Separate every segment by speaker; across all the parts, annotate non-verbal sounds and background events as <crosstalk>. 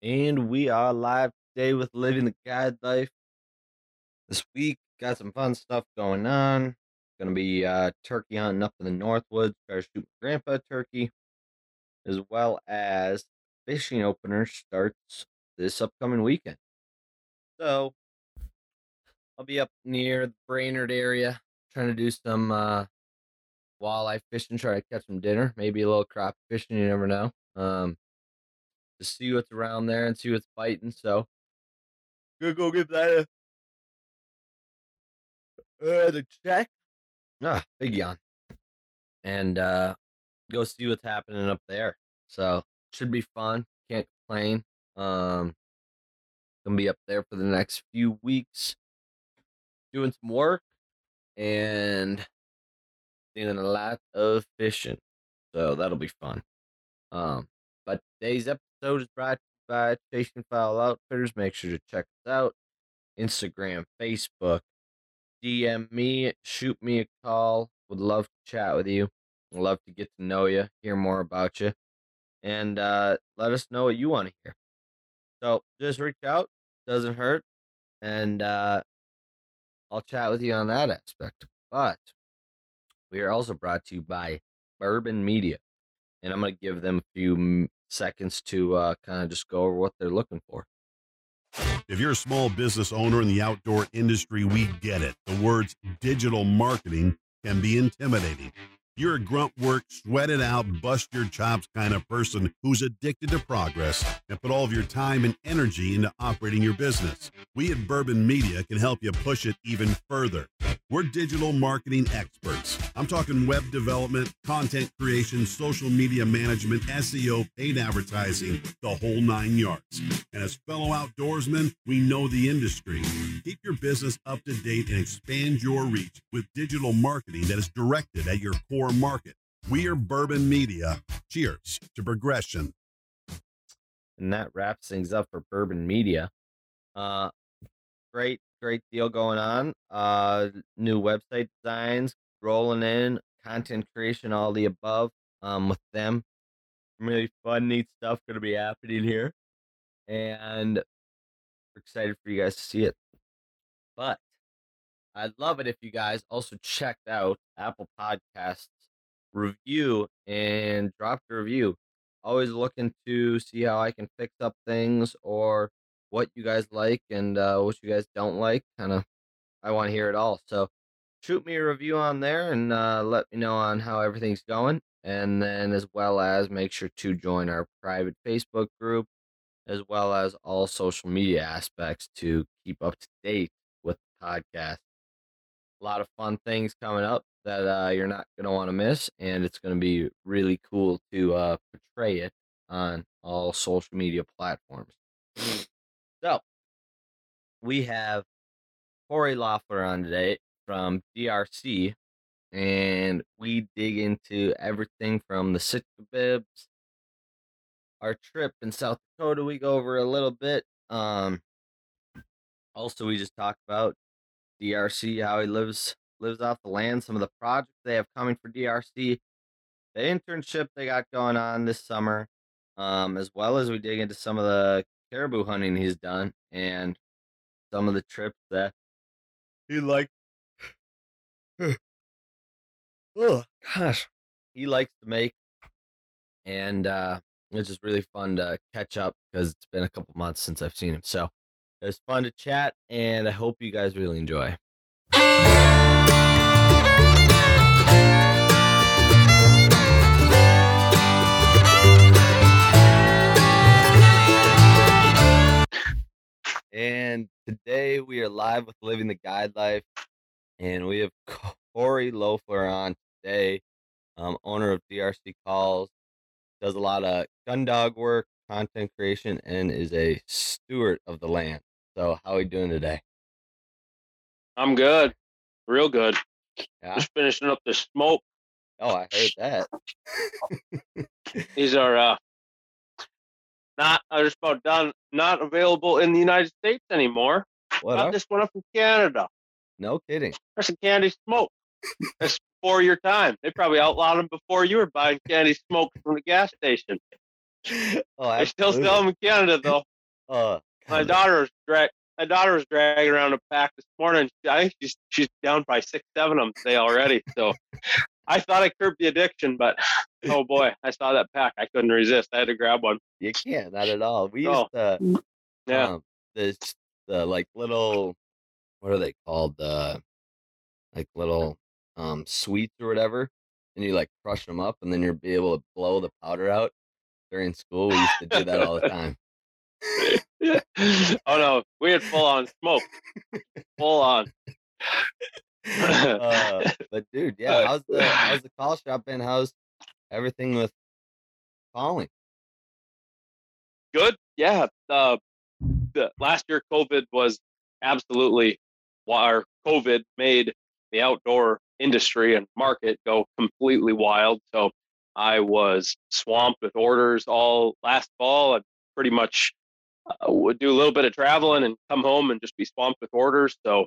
Speaker 1: And we are live today with Living the Guide Life. This week, got some fun stuff going on. Gonna be uh, turkey hunting up in the Northwoods, try to shoot my grandpa turkey, as well as fishing opener starts this upcoming weekend. So, I'll be up near the Brainerd area trying to do some uh, walleye fishing, try to catch some dinner, maybe a little crop fishing, you never know. Um, to see what's around there and see what's biting. So, gonna go give that a, uh, the check. Ah, big yawn. And uh, go see what's happening up there. So, should be fun. Can't complain. Um, gonna be up there for the next few weeks, doing some work and doing a lot of fishing. So that'll be fun. Um, but today's episode is brought to you by Chasing Fowl Outfitters. Make sure to check us out. Instagram, Facebook, DM me, shoot me a call. Would love to chat with you. love to get to know you, hear more about you, and uh, let us know what you want to hear. So just reach out, doesn't hurt, and uh, I'll chat with you on that aspect. But we are also brought to you by Bourbon Media, and I'm going to give them a few seconds to uh, kind of just go over what they're looking for.
Speaker 2: If you're a small business owner in the outdoor industry, we get it. The words digital marketing can be intimidating. You're a grunt work, sweat it out, bust your chops kind of person who's addicted to progress and put all of your time and energy into operating your business. We at Bourbon Media can help you push it even further. We're digital marketing experts. I'm talking web development, content creation, social media management, SEO, paid advertising, the whole nine yards. And as fellow outdoorsmen, we know the industry. Keep your business up to date and expand your reach with digital marketing that is directed at your core market. We are Bourbon Media. Cheers to progression.
Speaker 1: And that wraps things up for Bourbon Media. Uh, great, great deal going on. Uh, new website designs rolling in, content creation, all the above. Um, with them, really fun, neat stuff going to be happening here, and we're excited for you guys to see it. But I'd love it if you guys also checked out Apple Podcasts review and drop a review. Always looking to see how I can fix up things or what you guys like and uh, what you guys don't like. Kind of, I want to hear it all. So shoot me a review on there and uh, let me know on how everything's going. And then, as well as make sure to join our private Facebook group, as well as all social media aspects to keep up to date with the podcast. A lot of fun things coming up that uh, you're not going to want to miss. And it's going to be really cool to uh, portray it on all social media platforms. So, we have Cory Loeffler on today from DRC, and we dig into everything from the Sitka bibs, our trip in South Dakota. We go over a little bit. Um, also, we just talk about DRC, how he lives lives off the land, some of the projects they have coming for DRC, the internship they got going on this summer, um, as well as we dig into some of the caribou hunting he's done and some of the trips that he likes. <sighs> oh gosh, he likes to make, and uh, it's just really fun to catch up because it's been a couple months since I've seen him. So it's fun to chat, and I hope you guys really enjoy. And today we are live with Living the Guide Life, and we have Cory Loeffler on today, um, owner of DRC Calls, does a lot of gun dog work, content creation, and is a steward of the land. So, how are we doing today?
Speaker 3: I'm good, real good.
Speaker 1: Yeah.
Speaker 3: Just finishing up the smoke.
Speaker 1: Oh, I heard that.
Speaker 3: These are uh, not are just about done. Not available in the United States anymore.
Speaker 1: What up?
Speaker 3: this one up from Canada.
Speaker 1: No kidding.
Speaker 3: There's some candy smoke. That's before your time. They probably outlawed them before you were buying candy smoke from the gas station.
Speaker 1: oh,
Speaker 3: They still sell them in Canada though.
Speaker 1: Uh, <laughs>
Speaker 3: My daughter's drag. My daughter's dragging around a pack this morning. I think she's she's down by six, seven of them today already. So I thought I curbed the addiction, but <laughs> oh boy, I saw that pack. I couldn't resist. I had to grab one.
Speaker 1: You can't, not at all. We used
Speaker 3: Oh.
Speaker 1: to,
Speaker 3: Yeah.
Speaker 1: um, the the like little, what are they called? The like little um sweets or whatever, and you like crush them up, and then you'll be able to blow the powder out during school. We used to do that all the time. <laughs>
Speaker 3: oh no, we had full on smoke. <laughs> Full on. <laughs>
Speaker 1: uh, <laughs> but dude, yeah, how's the how's the call shop been? How's everything with calling?
Speaker 3: good. Yeah. Uh, the last year, COVID was absolutely, or COVID made the outdoor industry and market go completely wild. So I was swamped with orders all last fall. I pretty much uh, would do a little bit of traveling and come home and just be swamped with orders. So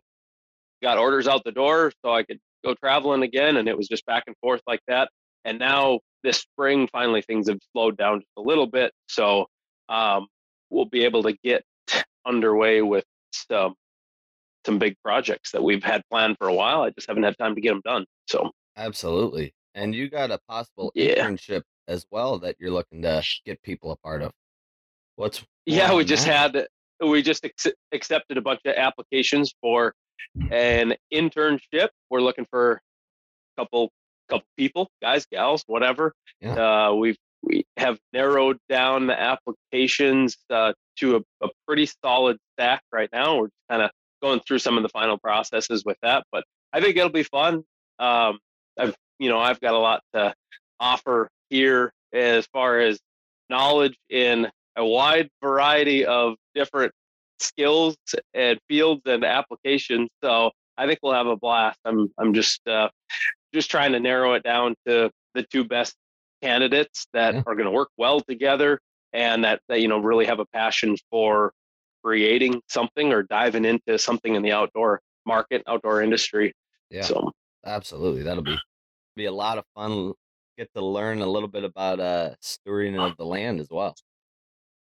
Speaker 3: got orders out the door so I could go traveling again. And it was just back and forth like that. And now this spring, finally, things have slowed down just a little bit. So um, we'll be able to get <laughs> underway with some some big projects that we've had planned for a while. I just haven't had time to get them done. So
Speaker 1: Absolutely. And you got a possible
Speaker 3: Yeah.
Speaker 1: internship as well that you're looking to get people a part of. What's
Speaker 3: yeah, we just
Speaker 1: that?
Speaker 3: had we just ex- accepted a bunch of applications for an internship. We're looking for a couple couple people, guys, gals, whatever.
Speaker 1: Yeah.
Speaker 3: Uh, we've we have narrowed down the applications uh, to a, a pretty solid stack right now. We're kind of going through some of the final processes with that, but I think it'll be fun. Um, I've you know I've got a lot to offer here as far as knowledge in a wide variety of different skills and fields and applications. So I think we'll have a blast. I'm I'm just uh, just trying to narrow it down to the two best candidates that
Speaker 1: Yeah.
Speaker 3: are going to work well together and that, that you know really have a passion for creating something or diving into something in the outdoor market, outdoor industry.
Speaker 1: Yeah.
Speaker 3: So
Speaker 1: Absolutely. That'll be be a lot of fun. Get to learn a little bit about uh stewarding of the land as well.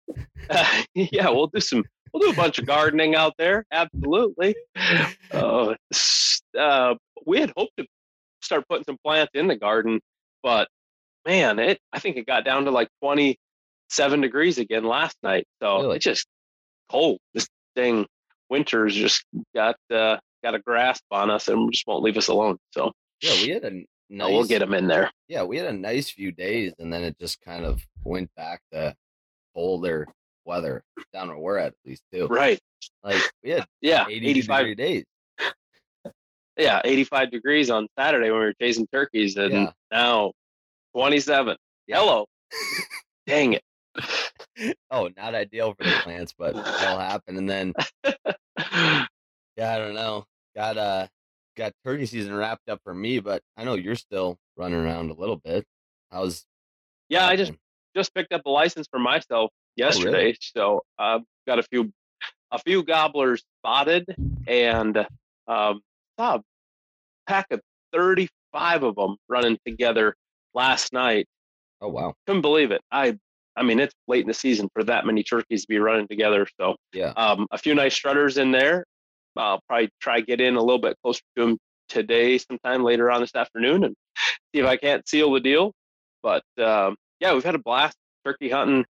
Speaker 1: <laughs>
Speaker 3: yeah, we'll do some we'll do a bunch of gardening out there. Absolutely. <laughs> Uh, uh, we had hoped to start putting some plants in the garden, but man, it I think it got down to like 27 degrees again last night. So
Speaker 1: Really?
Speaker 3: it's just cold. This thing winter's just got uh, got a grasp on us and just won't leave us alone. So
Speaker 1: Yeah, we had a nice
Speaker 3: we'll get them in there.
Speaker 1: yeah, we had a nice few days and then it just kind of went back to colder weather down where we're at at least too.
Speaker 3: Right.
Speaker 1: Like we had <laughs>
Speaker 3: Yeah.
Speaker 1: 80
Speaker 3: 85
Speaker 1: degree days.
Speaker 3: yeah, 85 degrees on Saturday when we were chasing turkeys, and
Speaker 1: Yeah.
Speaker 3: now 27.
Speaker 1: Yeah.
Speaker 3: Hello. Dang it. <laughs>
Speaker 1: Oh, not ideal for the plants, but <laughs> it'll happen. And then yeah, I don't know. Got uh got turkey season wrapped up for me, but I know you're still running around a little bit. How's
Speaker 3: yeah, I just just picked up a license for myself yesterday,
Speaker 1: Oh, really?
Speaker 3: so I've got a few a few gobblers spotted, and um, saw a pack of 35 of them running together last night.
Speaker 1: Oh wow.
Speaker 3: Couldn't believe it. I I mean, it's late in the season for that many turkeys to be running together. So
Speaker 1: Yeah.
Speaker 3: um, a few nice strutters in there. I'll probably try get in a little bit closer to them today, sometime later on this afternoon, and see if I can't seal the deal. But um, yeah, we've had a blast turkey hunting.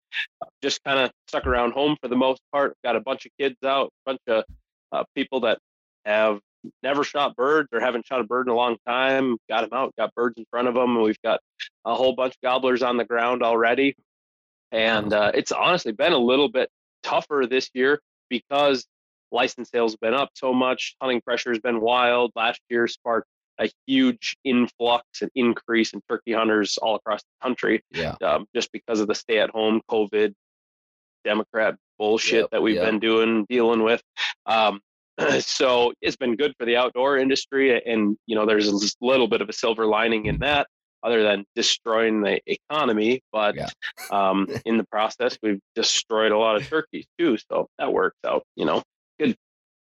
Speaker 3: Just kind of stuck around home for the most part. Got a bunch of kids out, a bunch of uh, people that have never shot birds or haven't shot a bird in a long time. Got them out, got birds in front of them, and we've got a whole bunch of gobblers on the ground already. And uh, it's honestly been a little bit tougher this year because license sales have been up so much. Hunting pressure has been wild. Last year sparked a huge influx and increase in turkey hunters all across the country
Speaker 1: Yeah.
Speaker 3: um, just because of the stay at home COVID Democrat bullshit
Speaker 1: Yep,
Speaker 3: that we've
Speaker 1: yep.
Speaker 3: been doing, dealing with. Um, <clears throat> so it's been good for the outdoor industry. And, you know, there's a little bit of a silver lining in that other than destroying the economy. But
Speaker 1: Yeah.
Speaker 3: um, <laughs> in the process, we've destroyed a lot of turkeys too. So that works out, you know, good,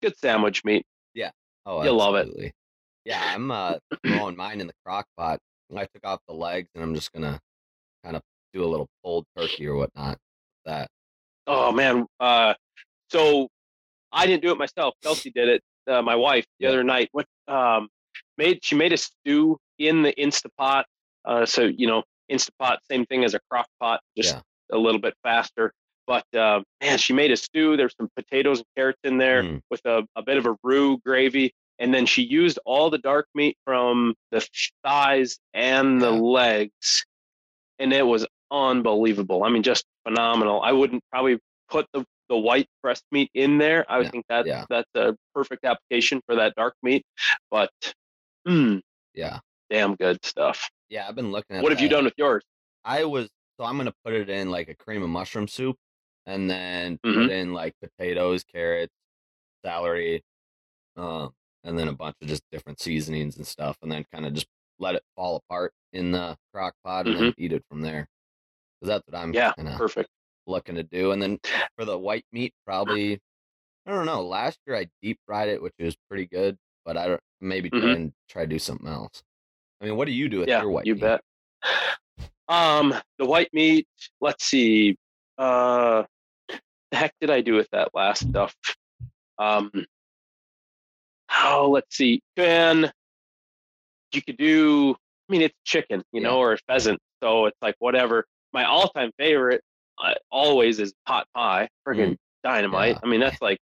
Speaker 3: good sandwich meat. Yeah.
Speaker 1: Oh,
Speaker 3: You'll love it.
Speaker 1: Yeah, I'm uh throwing mine in the crock pot. I took off the legs and I'm just gonna kind of do a little pulled turkey or whatnot. That
Speaker 3: Oh man. Uh, so I didn't do it myself. Kelsey did it. Uh, my wife the other night. What um, made she made a stew in the Instapot. Uh, so you know, Instapot, same thing as a crock pot, just
Speaker 1: Yeah.
Speaker 3: a little bit faster. But uh, man, she made a stew. There's some potatoes and carrots in there
Speaker 1: Mm.
Speaker 3: with a, a bit of a roux gravy. And then she used all the dark meat from the thighs and the legs. And it was unbelievable. I mean, just phenomenal. I wouldn't probably put the, the white breast meat in there. I would
Speaker 1: Yeah,
Speaker 3: think that
Speaker 1: yeah.
Speaker 3: that's a perfect application for that dark meat. But mm,
Speaker 1: yeah.
Speaker 3: damn good stuff.
Speaker 1: Yeah, I've been looking at
Speaker 3: What have you done with yours?
Speaker 1: I was so I'm gonna put it in like a cream of mushroom soup, and then
Speaker 3: Mhm.
Speaker 1: put in like potatoes, carrots, celery, um, and then a bunch of just different seasonings and stuff, and then kind of just let it fall apart in the crock pot and then eat it from there. Because that's what I'm
Speaker 3: Mm-hmm. Yeah, perfect.
Speaker 1: looking to do. And then <sighs> for the white meat, probably I don't know. Last year I deep fried it, which was pretty good, but I don't maybe try
Speaker 3: Mhm.
Speaker 1: and try to do something else. I mean, what do you do with
Speaker 3: yeah,
Speaker 1: your white
Speaker 3: you
Speaker 1: meat?
Speaker 3: bet. <sighs> Um, the white meat. Let's see. Uh, the heck did I do with that last stuff? Um, oh, let's see. Then you could do. I mean, it's chicken, you
Speaker 1: Yeah.
Speaker 3: know, or pheasant. So it's like whatever. My all-time favorite uh, always is pot pie. Friggin' dynamite.
Speaker 1: Yeah.
Speaker 3: I mean, that's like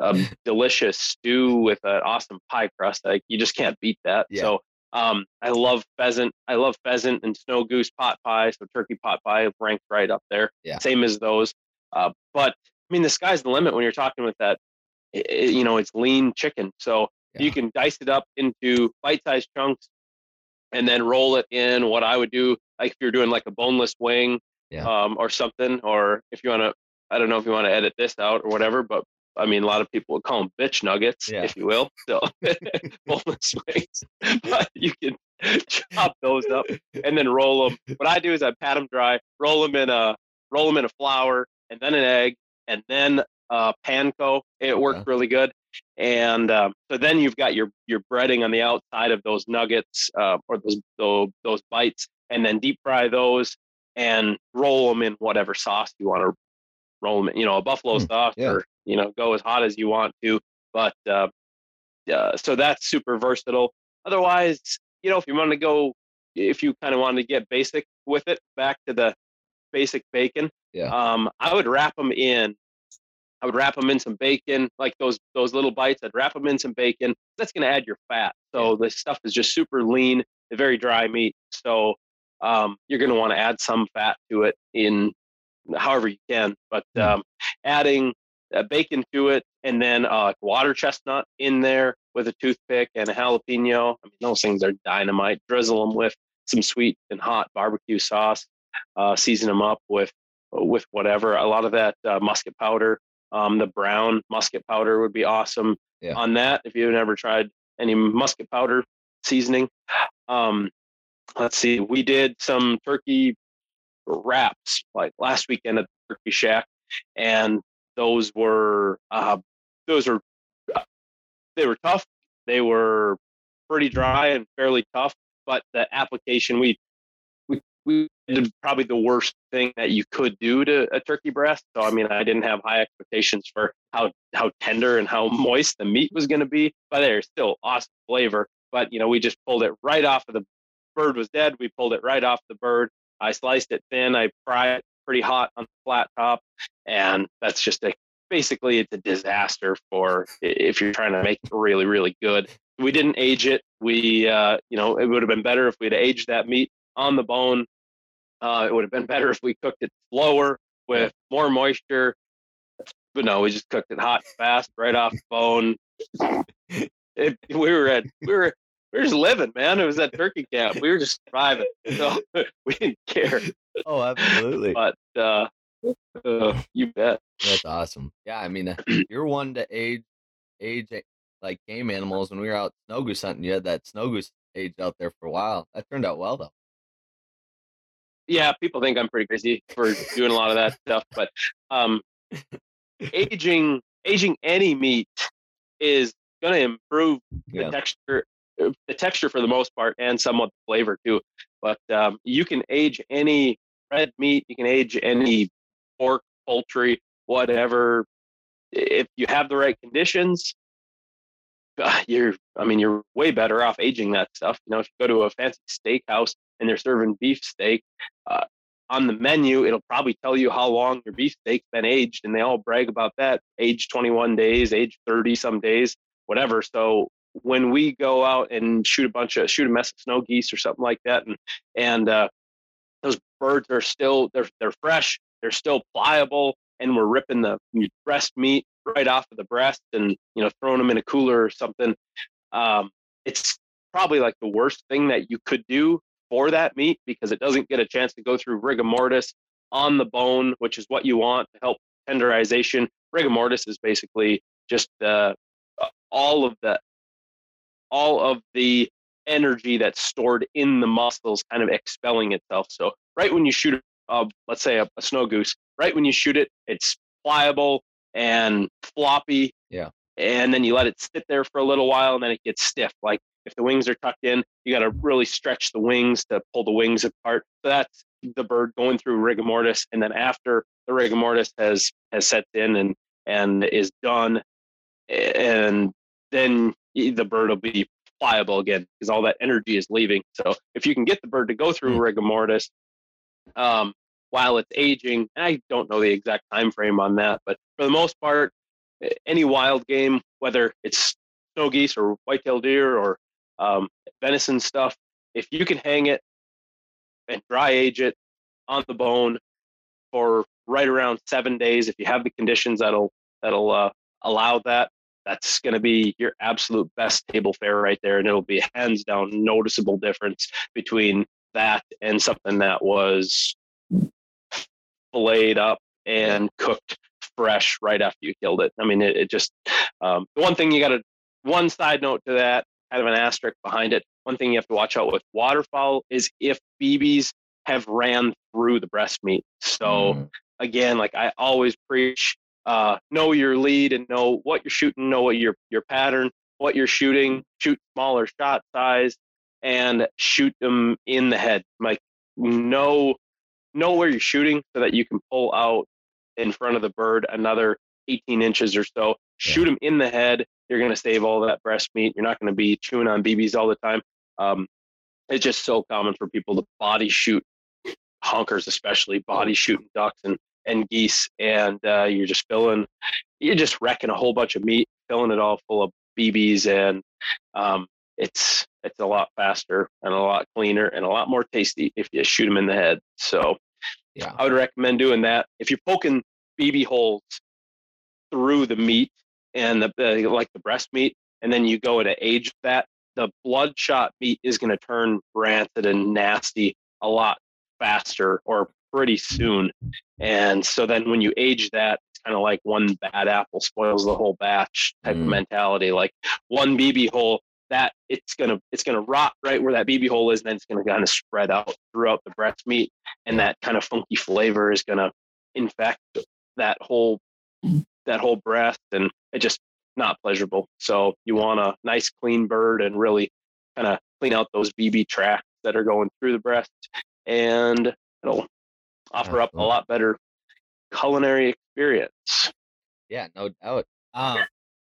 Speaker 3: a <laughs> delicious stew with an awesome pie crust. Like you just can't beat that.
Speaker 1: Yeah.
Speaker 3: So um, I love pheasant. I love pheasant and snow goose pot pie. So turkey pot pie ranked right up there.
Speaker 1: Yeah.
Speaker 3: Same as those. Uh, but I mean, the sky's the limit when you're talking with that. I- i- you know, it's lean chicken. So you can dice it up into bite-sized chunks and then roll it in. What I would do, like if you're doing like a boneless wing,
Speaker 1: Yeah.
Speaker 3: um, or something, or if you want to, I don't know if you want to edit this out or whatever, but I mean, a lot of people would call them bitch nuggets,
Speaker 1: Yeah.
Speaker 3: if you will. So <laughs> boneless wings, <laughs> but you can chop those up and then roll them. What I do is I pat them dry, roll them in a roll them in a flour, and then an egg, and then uh, panko. It worked
Speaker 1: Okay.
Speaker 3: really good. And um, so then you've got your your breading on the outside of those nuggets uh, or those, those those bites, and then deep fry those and roll them in whatever sauce you want to roll them in. You know, a buffalo
Speaker 1: Hmm,
Speaker 3: sauce,
Speaker 1: yeah.
Speaker 3: or you know, go as hot as you want to. But uh, uh, so that's super versatile. Otherwise, you know, if you want to go, if you kind of want to get basic with it, back to the basic bacon.
Speaker 1: Yeah.
Speaker 3: Um, I would wrap them in. I would wrap them in some bacon, like those those little bites. I'd wrap them in some bacon. That's going to add your fat. So the stuff is just super lean, very dry meat. So um, you're going to want to add some fat to it in however you can. But
Speaker 1: Hmm.
Speaker 3: um, adding uh, bacon to it, and then uh, water chestnut in there with a toothpick and a jalapeno. I mean, those things are dynamite. Drizzle them with some sweet and hot barbecue sauce. Uh, season them up with with whatever. A lot of that uh, musket powder, um, the brown musket powder would be awesome
Speaker 1: Yeah.
Speaker 3: on that. If you've never tried any musket powder seasoning, um, let's see. We did some turkey wraps like last weekend at the Turkey Shack, and those were uh, those were they were tough. They were pretty dry and fairly tough, but the application we we did probably the worst thing that you could do to a turkey breast. So I mean, I didn't have high expectations for how how tender and how <laughs> moist the meat was going to be, but there's still awesome flavor. But you know, we just pulled it right off of the bird was dead. We pulled it right off the bird. I sliced it thin. I fried it pretty hot on the flat top, and that's just a basically it's a disaster for if you're trying to make it really really good. We didn't age it. We uh, you know it would have been better if we'd aged that meat on the bone. Uh, it would have been better if we cooked it slower with more moisture. But no, we just cooked it hot and fast right off the bone. It, we were at we were we were just living, man. It was at turkey camp. We were just surviving, so <laughs> we didn't care.
Speaker 1: Oh, absolutely.
Speaker 3: But uh, uh, you bet.
Speaker 1: That's awesome. Yeah, I mean, uh, <clears throat> you're one to age age like game animals. When we were out snow goose hunting, you had that snow goose aged out there for a while. That turned out well though.
Speaker 3: Yeah, people think I'm pretty crazy for doing a lot of that stuff, but um, <laughs> aging aging any meat is going to improve the
Speaker 1: Yeah.
Speaker 3: texture, uh, the texture for the most part, and somewhat the flavor too. But um, you can age any red meat. You can age any pork, poultry, whatever. If you have the right conditions, uh, you're I mean you're way better off aging that stuff. You know, if you go to a fancy steakhouse and they're serving beef steak, uh, on the menu it'll probably tell you how long your beef steak's been aged, and they all brag about that, age 21 days, age 30 some days, whatever. So when we go out and shoot a bunch of shoot a mess of snow geese or something like that, and and uh, those birds are still they're they're fresh, they're still pliable, and we're ripping the breast meat right off of the breast and you know throwing them in a cooler or something. Um, it's probably like the worst thing that you could do for that meat because it doesn't get a chance to go through rigor mortis on the bone, which is what you want to help tenderization. Rigor mortis is basically just uh, all of the all of the energy that's stored in the muscles kind of expelling itself. So right when you shoot, uh, let's say a, a snow goose, right when you shoot it, it's pliable and floppy.
Speaker 1: Yeah.
Speaker 3: And then you let it sit there for a little while, and then it gets stiff. Like if the wings are tucked in, you got to really stretch the wings to pull the wings apart. So that's the bird going through rigor mortis, and then after the rigor mortis has has set in and and is done, and then the bird will be pliable again because all that energy is leaving. So if you can get the bird to go through mm. rigor mortis um, while it's aging, I don't know the exact time frame on that, but for the most part, any wild game, whether it's snow geese or whitetail deer or um, venison stuff, if you can hang it and dry age it on the bone for right around seven days, if you have the conditions that'll that'll uh, allow that, that's going to be your absolute best table fare right there, and it'll be hands down noticeable difference between that and something that was filleted up and cooked fresh right after you killed it. I mean, it, it just um, the one thing you got to one side note to that, kind of an asterisk behind it. One thing you have to watch out with waterfowl is if BBs have ran through the breast meat. So mm. again, like I always preach, uh, know your lead and know what you're shooting, know what your your pattern, what you're shooting, shoot smaller shot size, and shoot them in the head. Like know know where you're shooting so that you can pull out in front of the bird another 18 inches or so. Shoot them in the head. You're going to save all that breast meat. You're not going to be chewing on BBs all the time. Um, it's just so common for people to body shoot honkers, especially body shooting ducks and and geese, and uh, you're just filling, you're just wrecking a whole bunch of meat, filling it all full of BBs, and um, it's it's a lot faster and a lot cleaner and a lot more tasty if you shoot them in the head. So, yeah, I would recommend doing that. If you're poking BB holes through the meat and the, the like the breast meat, and then you go to age that, the bloodshot meat is going to turn rancid and nasty a lot faster or pretty soon. And so then when you age that, it's kind of like one bad apple spoils the whole batch type mm. of mentality. Like one BB hole, that it's gonna it's gonna rot right where that BB hole is, and then it's gonna kind of spread out throughout the breast meat, and that kind of funky flavor is gonna infect that whole that whole breast, and it just not pleasurable. So you want a nice clean bird and really kind of clean out those BB tracks that are going through the breast, and it'll offer up a lot better culinary experience.
Speaker 1: Yeah, no doubt. Um,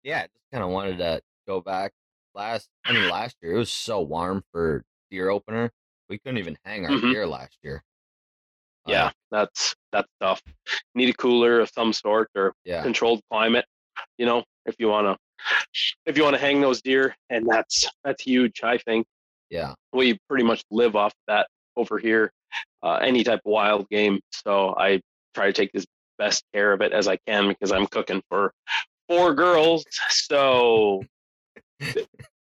Speaker 1: yeah, just kind of wanted to go back last. I mean, last year it was so warm for deer opener. We couldn't even hang our mm-hmm. deer last year.
Speaker 3: Yeah, uh, that's that's tough. Need a cooler of some sort or yeah. controlled climate. You know, if you want to, if you want to hang those deer, and that's that's huge. I think.
Speaker 1: Yeah,
Speaker 3: we pretty much live off that over here uh, any type of wild game. So I try to take as best care of it as I can because I'm cooking for four girls. So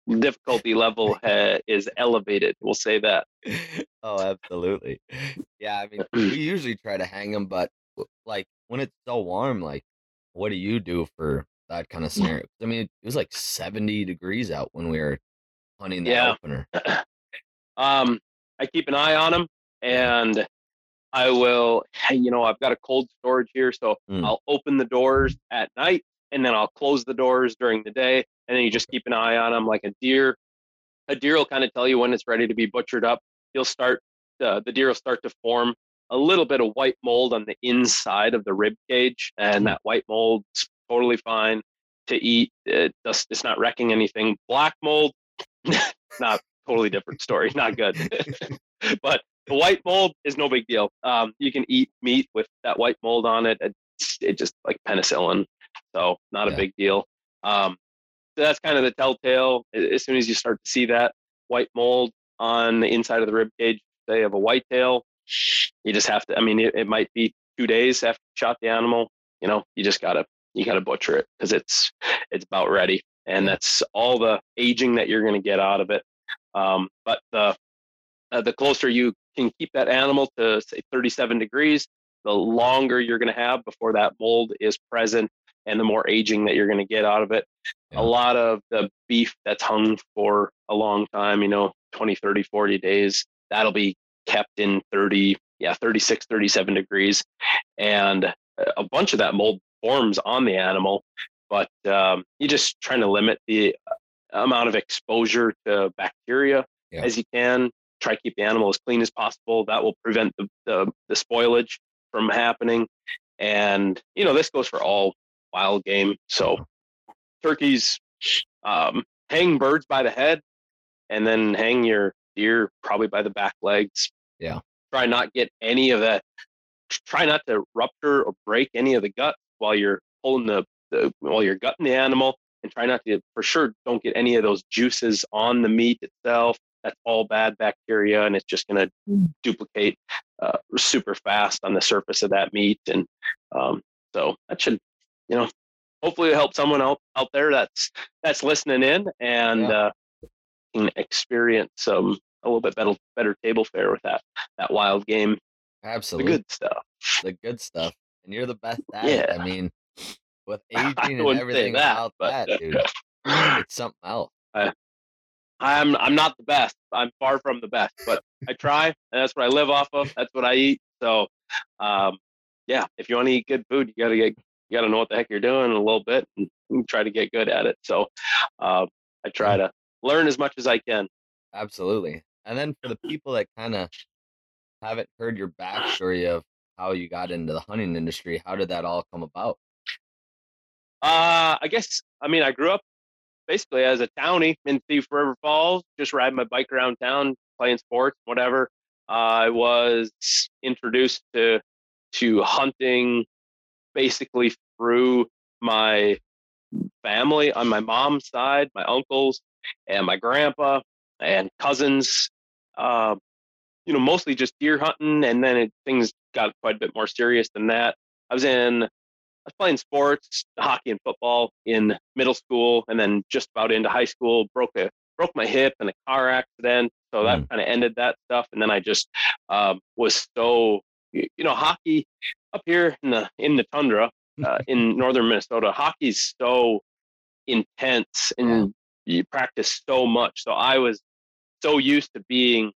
Speaker 3: difficulty level is elevated. We'll say that.
Speaker 1: Oh, absolutely. Yeah, I mean, we <clears throat> usually try to hang them, but like when it's so warm, like what do you do for that kind of scenario? I mean, it was like 70 degrees out when we were hunting the yeah. opener. <clears throat>
Speaker 3: um, I keep an eye on them and I will, <laughs> you know, I've got a cold storage here, so mm. I'll open the doors at night and then I'll close the doors during the day, and then you just keep an eye on them like a deer. A deer will kind of tell you when it's ready to be butchered up. He'll start uh, the deer will start to form a little bit of white mold on the inside of the rib cage, and that white mold's totally fine to eat. It does, it's not wrecking anything. Black mold, <laughs> not totally different story. Not good. <laughs> but the white mold is no big deal. Um, you can eat meat with that white mold on it. It's, it just like penicillin, so not a big deal. Um, so that's kind of the telltale. As soon as you start to see that white mold on the inside of the rib cage, say of a whitetail, you just have to. I mean, it, it might be two days after you shot the animal. You know, you just gotta you gotta butcher it because it's it's about ready, and that's all the aging that you're gonna get out of it. Um, but the uh, the closer you can keep that animal to say 37 degrees, the longer you're going to have before that mold is present and the more aging that you're going to get out of it. Yeah. A lot of the beef that's hung for a long time, you know, 20, 30, 40 days, that'll be kept in 30, yeah, 36, 37 degrees. And a bunch of that mold forms on the animal, but um, you're just trying to limit the amount of exposure to bacteria yeah. as you can. Try to keep the animal as clean as possible. That will prevent the, the, the spoilage from happening. And, you know, this goes for all wild game. So turkeys, um, hang birds by the head and then hang your deer probably by the back legs.
Speaker 1: Yeah.
Speaker 3: Try not get any of that. Try not to rupture or break any of the gut while you're pulling the, the while you're gutting the animal and try not to for sure don't get any of those juices on the meat itself that's all bad bacteria and it's just going to mm. duplicate uh, super fast on the surface of that meat and um, so that should you know hopefully help someone out out there that's that's listening in and yeah. uh, can experience some a little bit better better table fare with that that wild game
Speaker 1: absolutely
Speaker 3: the good stuff
Speaker 1: the good stuff and you're the best at yeah. it i mean with <laughs> aging and everything that, about but, that dude <laughs> it's something else
Speaker 3: I, I'm I'm not the best. I'm far from the best, but I try, and that's what I live off of. That's what I eat. So, um, yeah, if you want to eat good food, you gotta get you gotta know what the heck you're doing a little bit and, and try to get good at it. So, uh, I try to learn as much as I can.
Speaker 1: Absolutely. And then for the people that kind of haven't heard your backstory of how you got into the hunting industry, how did that all come about?
Speaker 3: Uh, I guess I mean I grew up basically as a townie in Thief River Falls, just riding my bike around town, playing sports, whatever. I was introduced to to hunting basically through my family on my mom's side, my uncles and my grandpa and cousins. Uh, you know, mostly just deer hunting, and then it, things got quite a bit more serious than that. I was in I was playing sports, hockey and football in middle school, and then just about into high school, broke a broke my hip in a car accident. So that mm. kind of ended that stuff. And then I just um, was so, you know, hockey up here in the in the tundra <laughs> uh, in northern Minnesota, hockey's so intense and you practice so much. So I was so used to being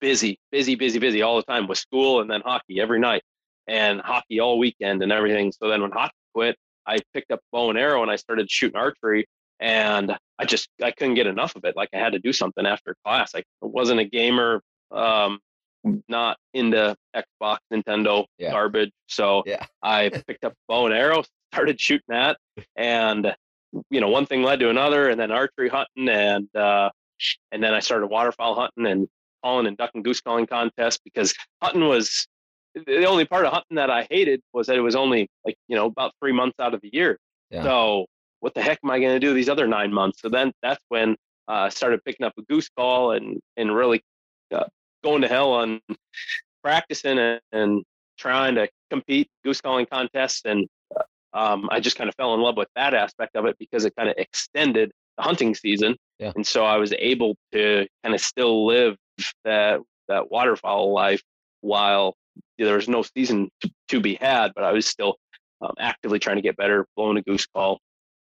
Speaker 3: busy, busy, busy, busy all the time with school and then hockey every night and hockey all weekend and everything. So then when hockey quit, I picked up bow and arrow and I started shooting archery and I just I couldn't get enough of it. Like I had to do something after class. I wasn't a gamer, um, not into Xbox, Nintendo yeah. garbage. So yeah. I <laughs> picked up bow and arrow, started shooting that, and you know one thing led to another, and then archery hunting, and uh, and then I started waterfowl hunting and calling and duck and goose calling contests because hunting was the only part of hunting that I hated was that it was only like you know about three months out of the year. Yeah. So what the heck am I going to do these other nine months? So then that's when uh, I started picking up a goose call and and really uh, going to hell on <laughs> practicing and, and, trying to compete goose calling contests and uh, um, I just kind of fell in love with that aspect of it because it kind of extended the hunting season. Yeah. And so I was able to kind of still live that that waterfowl life while there was no season to, to be had, but I was still um, actively trying to get better, blowing a goose call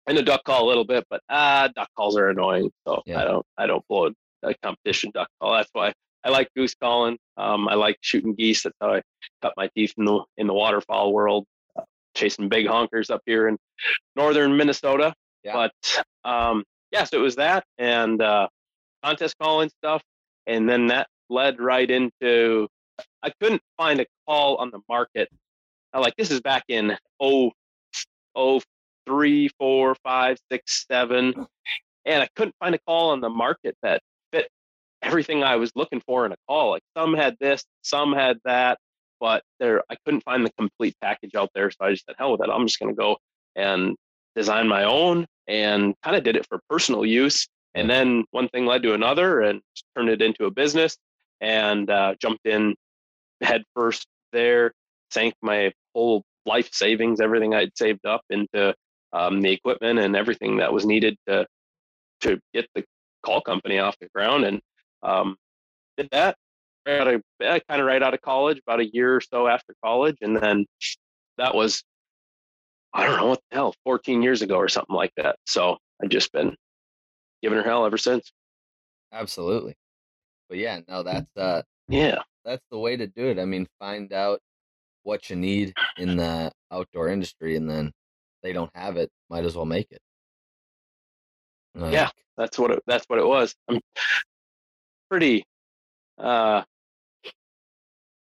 Speaker 3: and a duck call a little bit, but ah, duck calls are annoying. So yeah. I don't, I don't blow a, a, competition duck call. That's why I like goose calling. Um, I like shooting geese. That's how I cut my teeth in the in the waterfowl world, uh, chasing big honkers up here in northern Minnesota. Yeah. But um, yes, it was that and uh, contest calling stuff, and then that led right into I couldn't find a call on the market. I like this is back in oh oh three, four, five, six, seven, and I couldn't find a call on the market that fit everything I was looking for in a call. Like some had this, some had that, but there I couldn't find the complete package out there. So I just said, hell with it. I'm just gonna go and design my own and kind of did it for personal use. And then one thing led to another and turned it into a business and uh, jumped in head first there, sank my whole life savings, everything I'd saved up into um, the equipment and everything that was needed to to get the call company off the ground, and um, did that right kind of right out of college, about a year or so after college, and then that was I don't know what the hell, 14 years ago or something like that. So I've just been giving her hell ever since.
Speaker 1: Absolutely. But yeah, no, that's uh
Speaker 3: Yeah.
Speaker 1: that's the way to do it. I mean, find out what you need in the outdoor industry and then they don't have it, might as well make it.
Speaker 3: Yeah. That's what it, that's what it was. I'm pretty uh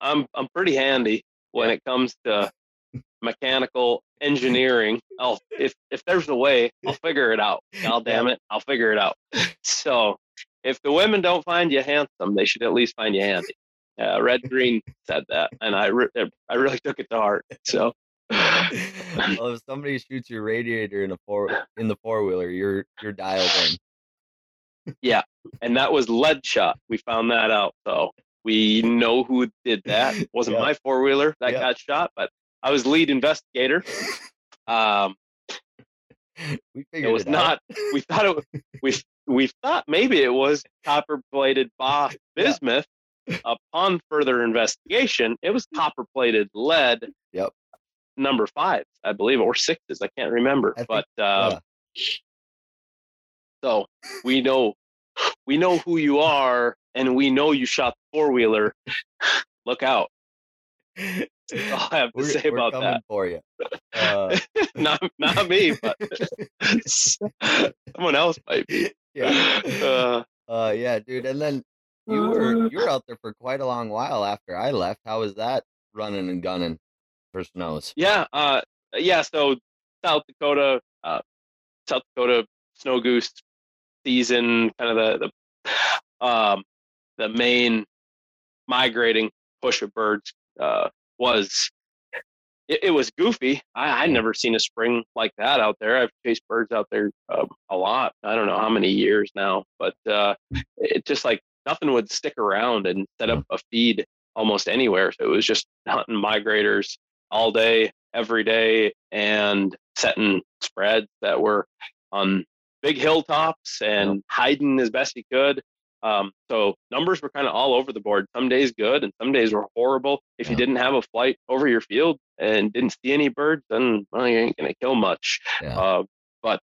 Speaker 3: I'm I'm pretty handy when it comes to mechanical engineering. Oh, if if there's a way, I'll figure it out. <laughs> God damn it, I'll figure it out. So if the women don't find you handsome, they should at least find you handy. Uh, Red Green said that, and I re- I really took it to heart. So <laughs>
Speaker 1: well, if somebody shoots your radiator in a four in the four wheeler, you're you're dialed in.
Speaker 3: Yeah, and that was lead shot. We found that out. So we know who did that. It <laughs> wasn't
Speaker 1: Yeah.
Speaker 3: my four wheeler that
Speaker 1: Yeah.
Speaker 3: got shot, but I was lead investigator. Um,
Speaker 1: We
Speaker 3: it was
Speaker 1: it
Speaker 3: not. We thought it. was- We we thought maybe it was copper plated Boss <laughs>
Speaker 1: Yeah.
Speaker 3: bismuth. Upon further investigation, it was copper plated lead.
Speaker 1: Yep.
Speaker 3: Number five, I believe, or sixes. I can't remember.
Speaker 1: I think-
Speaker 3: but uh,
Speaker 1: Yeah.
Speaker 3: So we know we know who you are and we know you shot the four wheeler. Look out. <laughs> All I have to
Speaker 1: We're,
Speaker 3: say
Speaker 1: we're
Speaker 3: about
Speaker 1: coming
Speaker 3: that.
Speaker 1: for you. <laughs> Uh,
Speaker 3: Not not me, but <laughs> someone else might be.
Speaker 1: yeah.
Speaker 3: Uh,
Speaker 1: Uh, yeah, dude. And then you were you were out there for quite a long while after I left. How was that running and gunning for snows?
Speaker 3: yeah, uh, yeah, so South Dakota uh, South Dakota snow goose season, kind of the the <sighs> um, the main migrating push of birds uh, was it, it was goofy. I, I'd never seen a spring like that out there. I've chased birds out there um, a lot. I don't know how many years now, but uh, it just like nothing would stick around and set up a feed almost anywhere. So it was just hunting migrators all day, every day, and setting spreads that were on big hilltops and hiding as best he could. Um, so numbers were kind of all over the board. Some days good, and some days were horrible. If you didn't have a flight over your field and didn't see any birds, then well, you ain't gonna kill much.
Speaker 1: Yeah.
Speaker 3: Uh, but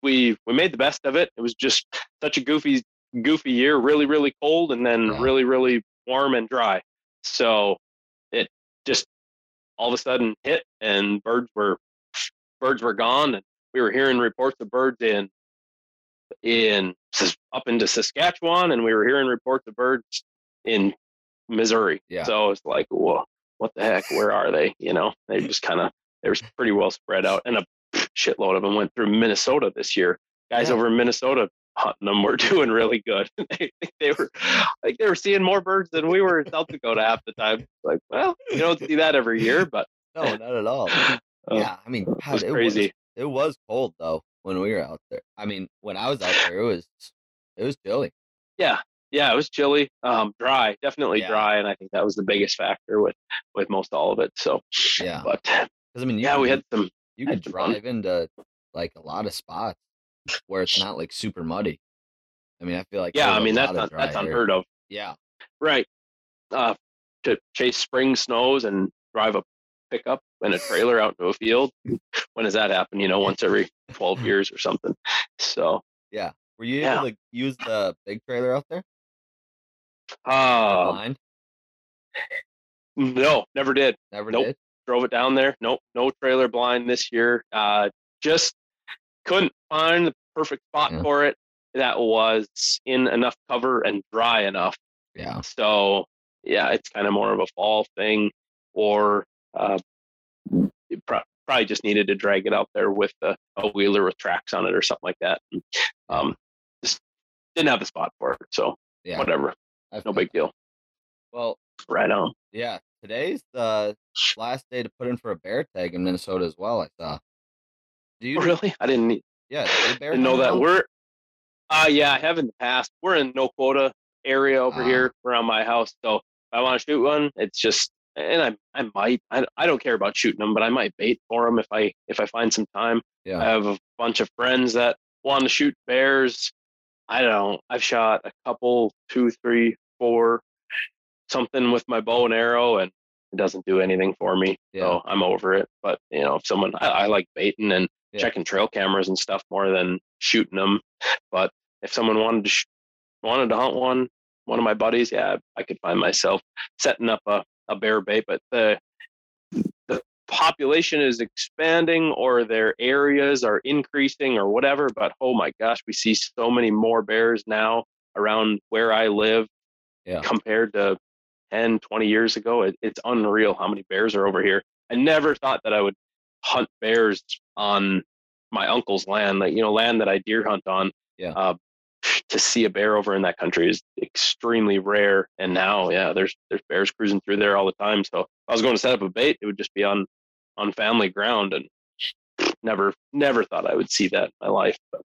Speaker 3: we we made the best of it. It was just such a goofy goofy year. Really really cold, and then
Speaker 1: Yeah.
Speaker 3: really really warm and dry. So it just all of a sudden hit, and birds were birds were gone, and we were hearing reports of birds in in up into Saskatchewan, and we were hearing reports of birds in Missouri.
Speaker 1: Yeah.
Speaker 3: So it's like, whoa, what the heck? Where are they? You know, they just kind of they were pretty well spread out, and a shitload of them went through Minnesota this year. Guys
Speaker 1: Yeah.
Speaker 3: over in Minnesota hunting them were <laughs> doing really good. <laughs> they, they were like they were seeing more birds than we were in South Dakota half the time. Like, well, you don't see that every year, but
Speaker 1: No, not at all.
Speaker 3: uh, <laughs>
Speaker 1: yeah, I mean,
Speaker 3: it
Speaker 1: God,
Speaker 3: was
Speaker 1: it
Speaker 3: crazy.
Speaker 1: was it was cold though when we were out there. I mean, when I was out <sighs> there, it was it was chilly.
Speaker 3: Yeah, yeah, it was chilly, um, dry, definitely
Speaker 1: Yeah.
Speaker 3: dry, and I think that was the biggest factor with with most all of it. So,
Speaker 1: Yeah,
Speaker 3: but
Speaker 1: because I mean,
Speaker 3: yeah, we had some.
Speaker 1: you could
Speaker 3: some fun.
Speaker 1: drive into like a lot of spots where it's not like super muddy. I mean, I feel like
Speaker 3: Yeah, I mean that's un, that's
Speaker 1: air.
Speaker 3: unheard of,
Speaker 1: Yeah,
Speaker 3: right? Uh, to chase spring snows and drive a pickup and a trailer out into a field. When does that happen? You know, once every twelve <laughs> years or something. So, yeah,
Speaker 1: were you
Speaker 3: Yeah.
Speaker 1: able to use the big trailer out there?
Speaker 3: uh, no, never did.
Speaker 1: Never
Speaker 3: nope.
Speaker 1: did.
Speaker 3: drove it down there. Nope, no trailer blind this year. Uh, just couldn't find the perfect spot
Speaker 1: Yeah.
Speaker 3: for it that was in enough cover and dry enough.
Speaker 1: Yeah,
Speaker 3: So yeah, it's kind of more of a fall thing, or uh, pro- probably just needed to drag it out there with a, a wheeler with tracks on it or something like that. And, um, just didn't have the spot for it, so
Speaker 1: Yeah.
Speaker 3: whatever,
Speaker 1: I
Speaker 3: no big deal.
Speaker 1: Well,
Speaker 3: Right on.
Speaker 1: yeah. Today's the last day to put in for a bear tag in Minnesota as well. I saw. Do you?
Speaker 3: Really, I didn't
Speaker 1: Yeah. bear
Speaker 3: didn't know that. We're, uh, yeah, I have in the past. We're in no quota area over
Speaker 1: Ah.
Speaker 3: here around my house, so if I want to shoot one, it's just, and I, I might, I, I don't care about shooting them, but I might bait for them if I, if I find some time.
Speaker 1: Yeah.
Speaker 3: I have a bunch of friends that want to shoot bears. I don't. Know. I've shot a couple, two, three, four, something with my bow and arrow, and it doesn't do anything for me.
Speaker 1: Yeah.
Speaker 3: So I'm over it. But you know, if someone, I, I like baiting and
Speaker 1: Yeah.
Speaker 3: checking trail cameras and stuff more than shooting them. But if someone wanted to sh- wanted to hunt one, one of my buddies, yeah, I could find myself setting up a, a bear bait. But the the population is expanding or their areas are increasing or whatever. But oh my gosh, we see so many more bears now around where I live
Speaker 1: Yeah.
Speaker 3: compared to 10, 20 years ago. It, it's unreal how many bears are over here. I never thought that I would hunt bears on my uncle's land, like, you know, land that I deer hunt on.
Speaker 1: Yeah.
Speaker 3: Uh, to see a bear over in that country is extremely rare. And now, yeah, there's there's bears cruising through there all the time. So if I was going to set up a bait, it would just be on on family ground and never never thought I would see that in my life. But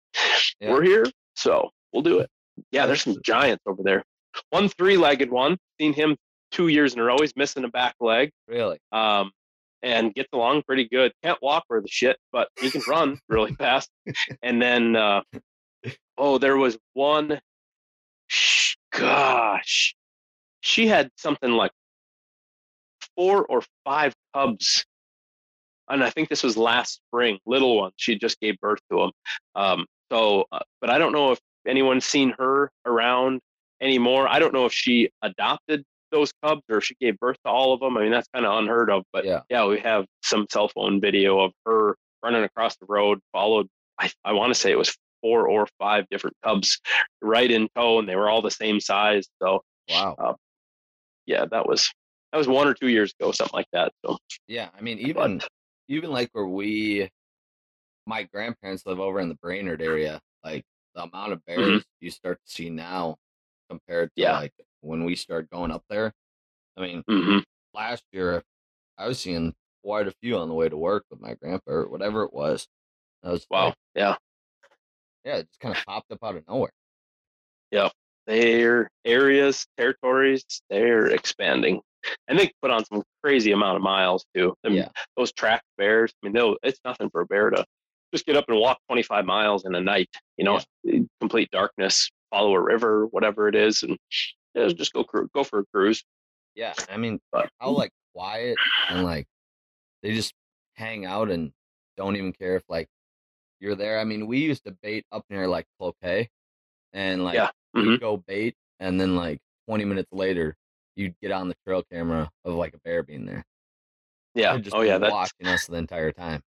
Speaker 1: Yeah.
Speaker 3: we're here, so we'll do it. Yeah, there's some giants over there. One three-legged one. Seen him two years in a row. He's missing a back leg.
Speaker 1: Really?
Speaker 3: Um, and gets along pretty good. Can't walk or the shit, but he can run really <laughs> fast. And then, uh, oh, there was one. sh- Gosh, she had something like four or five cubs, and I think this was last spring. Little ones. She just gave birth to them. Um, so, uh, but I don't know if anyone's seen her around anymore. I don't know if she adopted those cubs or she gave birth to all of them. I mean, that's kind of unheard of. But
Speaker 1: Yeah.
Speaker 3: yeah, we have some cell phone video of her running across the road, followed. I, I want to say it was four or five different cubs <laughs> right in tow, and they were all the same size. So
Speaker 1: Wow.
Speaker 3: yeah, that was that was one or two years ago, something like that. So
Speaker 1: Yeah. I mean, even even like where we, my grandparents live over in the Brainerd area. Like the amount of bears you start to see now compared to
Speaker 3: Yeah.
Speaker 1: like when we started going up there. I mean,
Speaker 3: mhm.
Speaker 1: last year I was seeing quite a few on the way to work with my grandpa or whatever it was. I was
Speaker 3: wow,
Speaker 1: like,
Speaker 3: yeah,
Speaker 1: yeah, it just kind of popped up out of nowhere.
Speaker 3: Yeah, their areas, territories, they're expanding, and they put on some crazy amount of miles too. Them-
Speaker 1: Yeah.
Speaker 3: those track bears. I mean, they'll, it's nothing for a bear to just get up and walk 25 miles in a night. You know, complete darkness, follow a river, whatever it is, and yeah, just go go for a cruise.
Speaker 1: Yeah, I mean,
Speaker 3: But
Speaker 1: how like quiet and like they just hang out and don't even care if like you're there. I mean, we used to bait up near like Cloquet, and like
Speaker 3: Yeah, mhm.
Speaker 1: go bait, and then like 20 minutes later, you'd get on the trail camera of like a bear being there.
Speaker 3: yeah,
Speaker 1: They'd just
Speaker 3: oh yeah, that's
Speaker 1: watching us the entire time.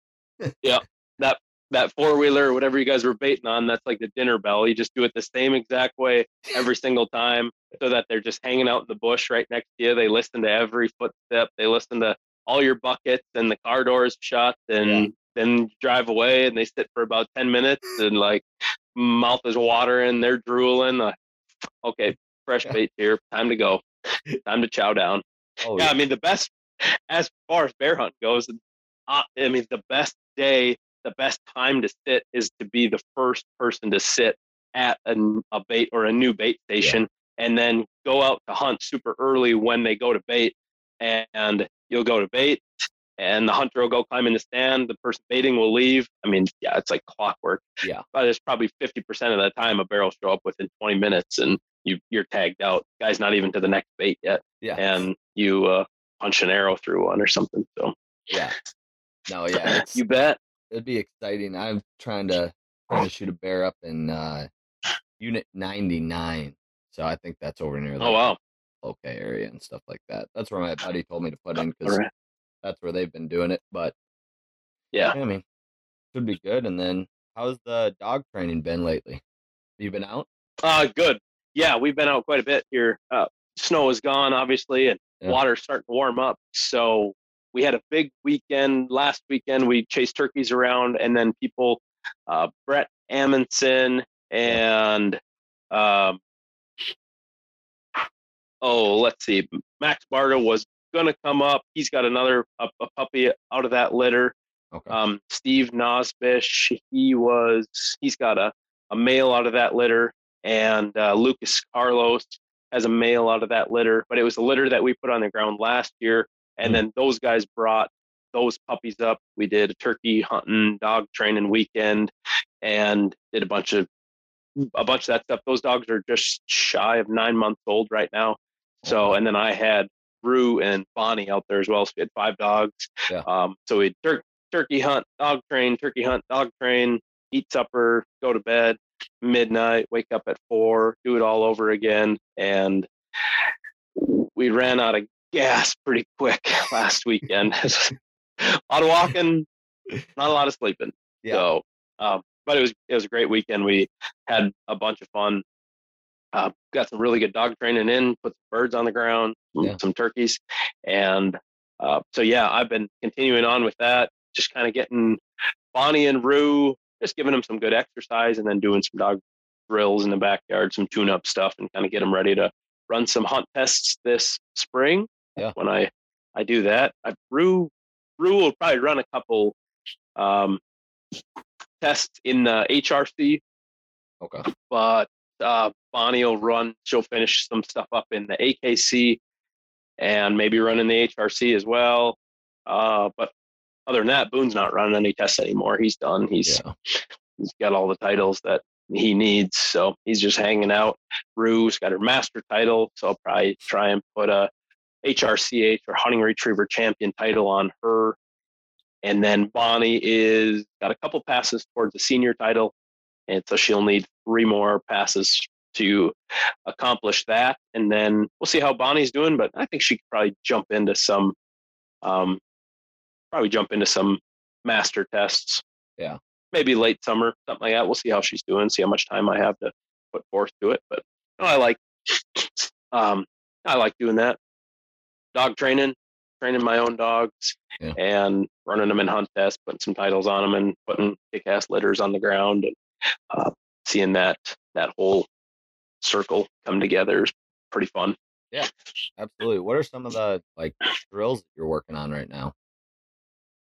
Speaker 1: Yeah. <laughs>
Speaker 3: That that four wheeler whatever you guys were baiting on. That's like the dinner bell. You just do it the same exact way every <laughs> single time, so that they're just hanging out in the bush right next to you. They listen to every footstep. They listen to all your buckets and the car doors shut, and. Then drive away and they sit for about ten minutes and like mouth is watering, they're drooling. Like, okay, fresh bait here. Time to go. Time to chow down.
Speaker 1: Oh
Speaker 3: Yeah, I mean the best as far as bear hunt goes. Uh, I mean the best day, the best time to sit is to be the first person to sit at a bait or a new bait station, and then go out to hunt super early when they go to bait, and you'll go to bait, and the hunter will go climb in the stand. The person baiting will leave. I mean, yeah, it's like clockwork.
Speaker 1: Yeah.
Speaker 3: but it's probably fifty percent of the time a bear will show up within twenty minutes, and you you're tagged out. Guy's not even to the next bait yet
Speaker 1: yeah,
Speaker 3: and you uh, punch an arrow through one or something. So
Speaker 1: yeah. No, <laughs> yeah,
Speaker 3: you bet.
Speaker 1: it'd be exciting. I'm trying to trying to shoot a bear up in uh unit 99. So I think that's over near the
Speaker 3: Oh wow.
Speaker 1: okay area and stuff like that. That's where my buddy told me to put in because
Speaker 3: right.
Speaker 1: That's where they've been doing it. But
Speaker 3: Yeah.
Speaker 1: I mean, should be good. And then, how's the dog training been lately? Have You been out?
Speaker 3: Uh good. Yeah, we've been out quite a bit here. Uh, snow is gone, obviously, and
Speaker 1: Yeah.
Speaker 3: water's starting to warm up. So we had a big weekend last weekend. We chased turkeys around, and then people, uh, Brett Amundsen and um, oh, let's see, Max Barta was gonna come up. He's got another a, a puppy out of that litter.
Speaker 1: Okay.
Speaker 3: Um, Steve Nosbish, he was he's got a, a male out of that litter, and uh, Lucas Carlos has a male out of that litter. But it was a litter that we put on the ground last year, and
Speaker 1: Hmm.
Speaker 3: then those guys brought those puppies up. We did a turkey hunting, dog training weekend, and did a bunch of a bunch of that stuff. Those dogs are just shy of nine months old right now. So, and then I had Rue and Bonnie out there as well. So we had five dogs.
Speaker 1: Yeah.
Speaker 3: Um, so we tur- turkey hunt, dog train, turkey hunt, dog train, eat supper, go to bed, midnight, wake up at four, do it all over again. And we ran out of gas pretty quick <laughs> last weekend. <laughs> a lot of walking, not a lot of sleeping.
Speaker 1: Yeah.
Speaker 3: So, um, but it was it was a great weekend. We had a bunch of fun. Uh, got some really good dog training in. Put some birds on the ground, some,
Speaker 1: Yeah.
Speaker 3: some turkeys, and uh, so yeah, I've been continuing on with that. Just kind of getting Bonnie and Rue, just giving them some good exercise, and then doing some dog drills in the backyard, some tune-up stuff, and kind of get them ready to run some hunt tests this spring.
Speaker 1: Yeah.
Speaker 3: When I I do that, I, Rue Rue will probably run a couple um, tests in the HRC,
Speaker 1: Okay.
Speaker 3: but uh, Bonnie will run. She'll finish some stuff up in the AKC and maybe run in the HRC as well. Uh, but other than that, Boone's not running any tests anymore. He's done. He's
Speaker 1: Yeah.
Speaker 3: he's got all the titles that he needs, so he's just hanging out. Rue's got her master title, so I'll probably try and put a HRCH or hunting retriever champion title on her. And then Bonnie is got a couple passes towards the senior title, and so she'll need three more passes to accomplish that. And then we'll see how Bonnie's doing, but I think she could probably jump into some, um, probably jump into some master tests.
Speaker 1: Yeah.
Speaker 3: maybe late summer, something like that. We'll see how she's doing, see how much time I have to put forth to it. But no, I like, <sniffs> um, I like doing that. Dog training, training my own dogs,
Speaker 1: Yeah.
Speaker 3: and running them in hunt tests, putting some titles on them, and putting kick-ass litters on the ground, and uh, seeing that that whole circle come together is pretty fun.
Speaker 1: Yeah, absolutely. What are some of the like drills that you're working on right now?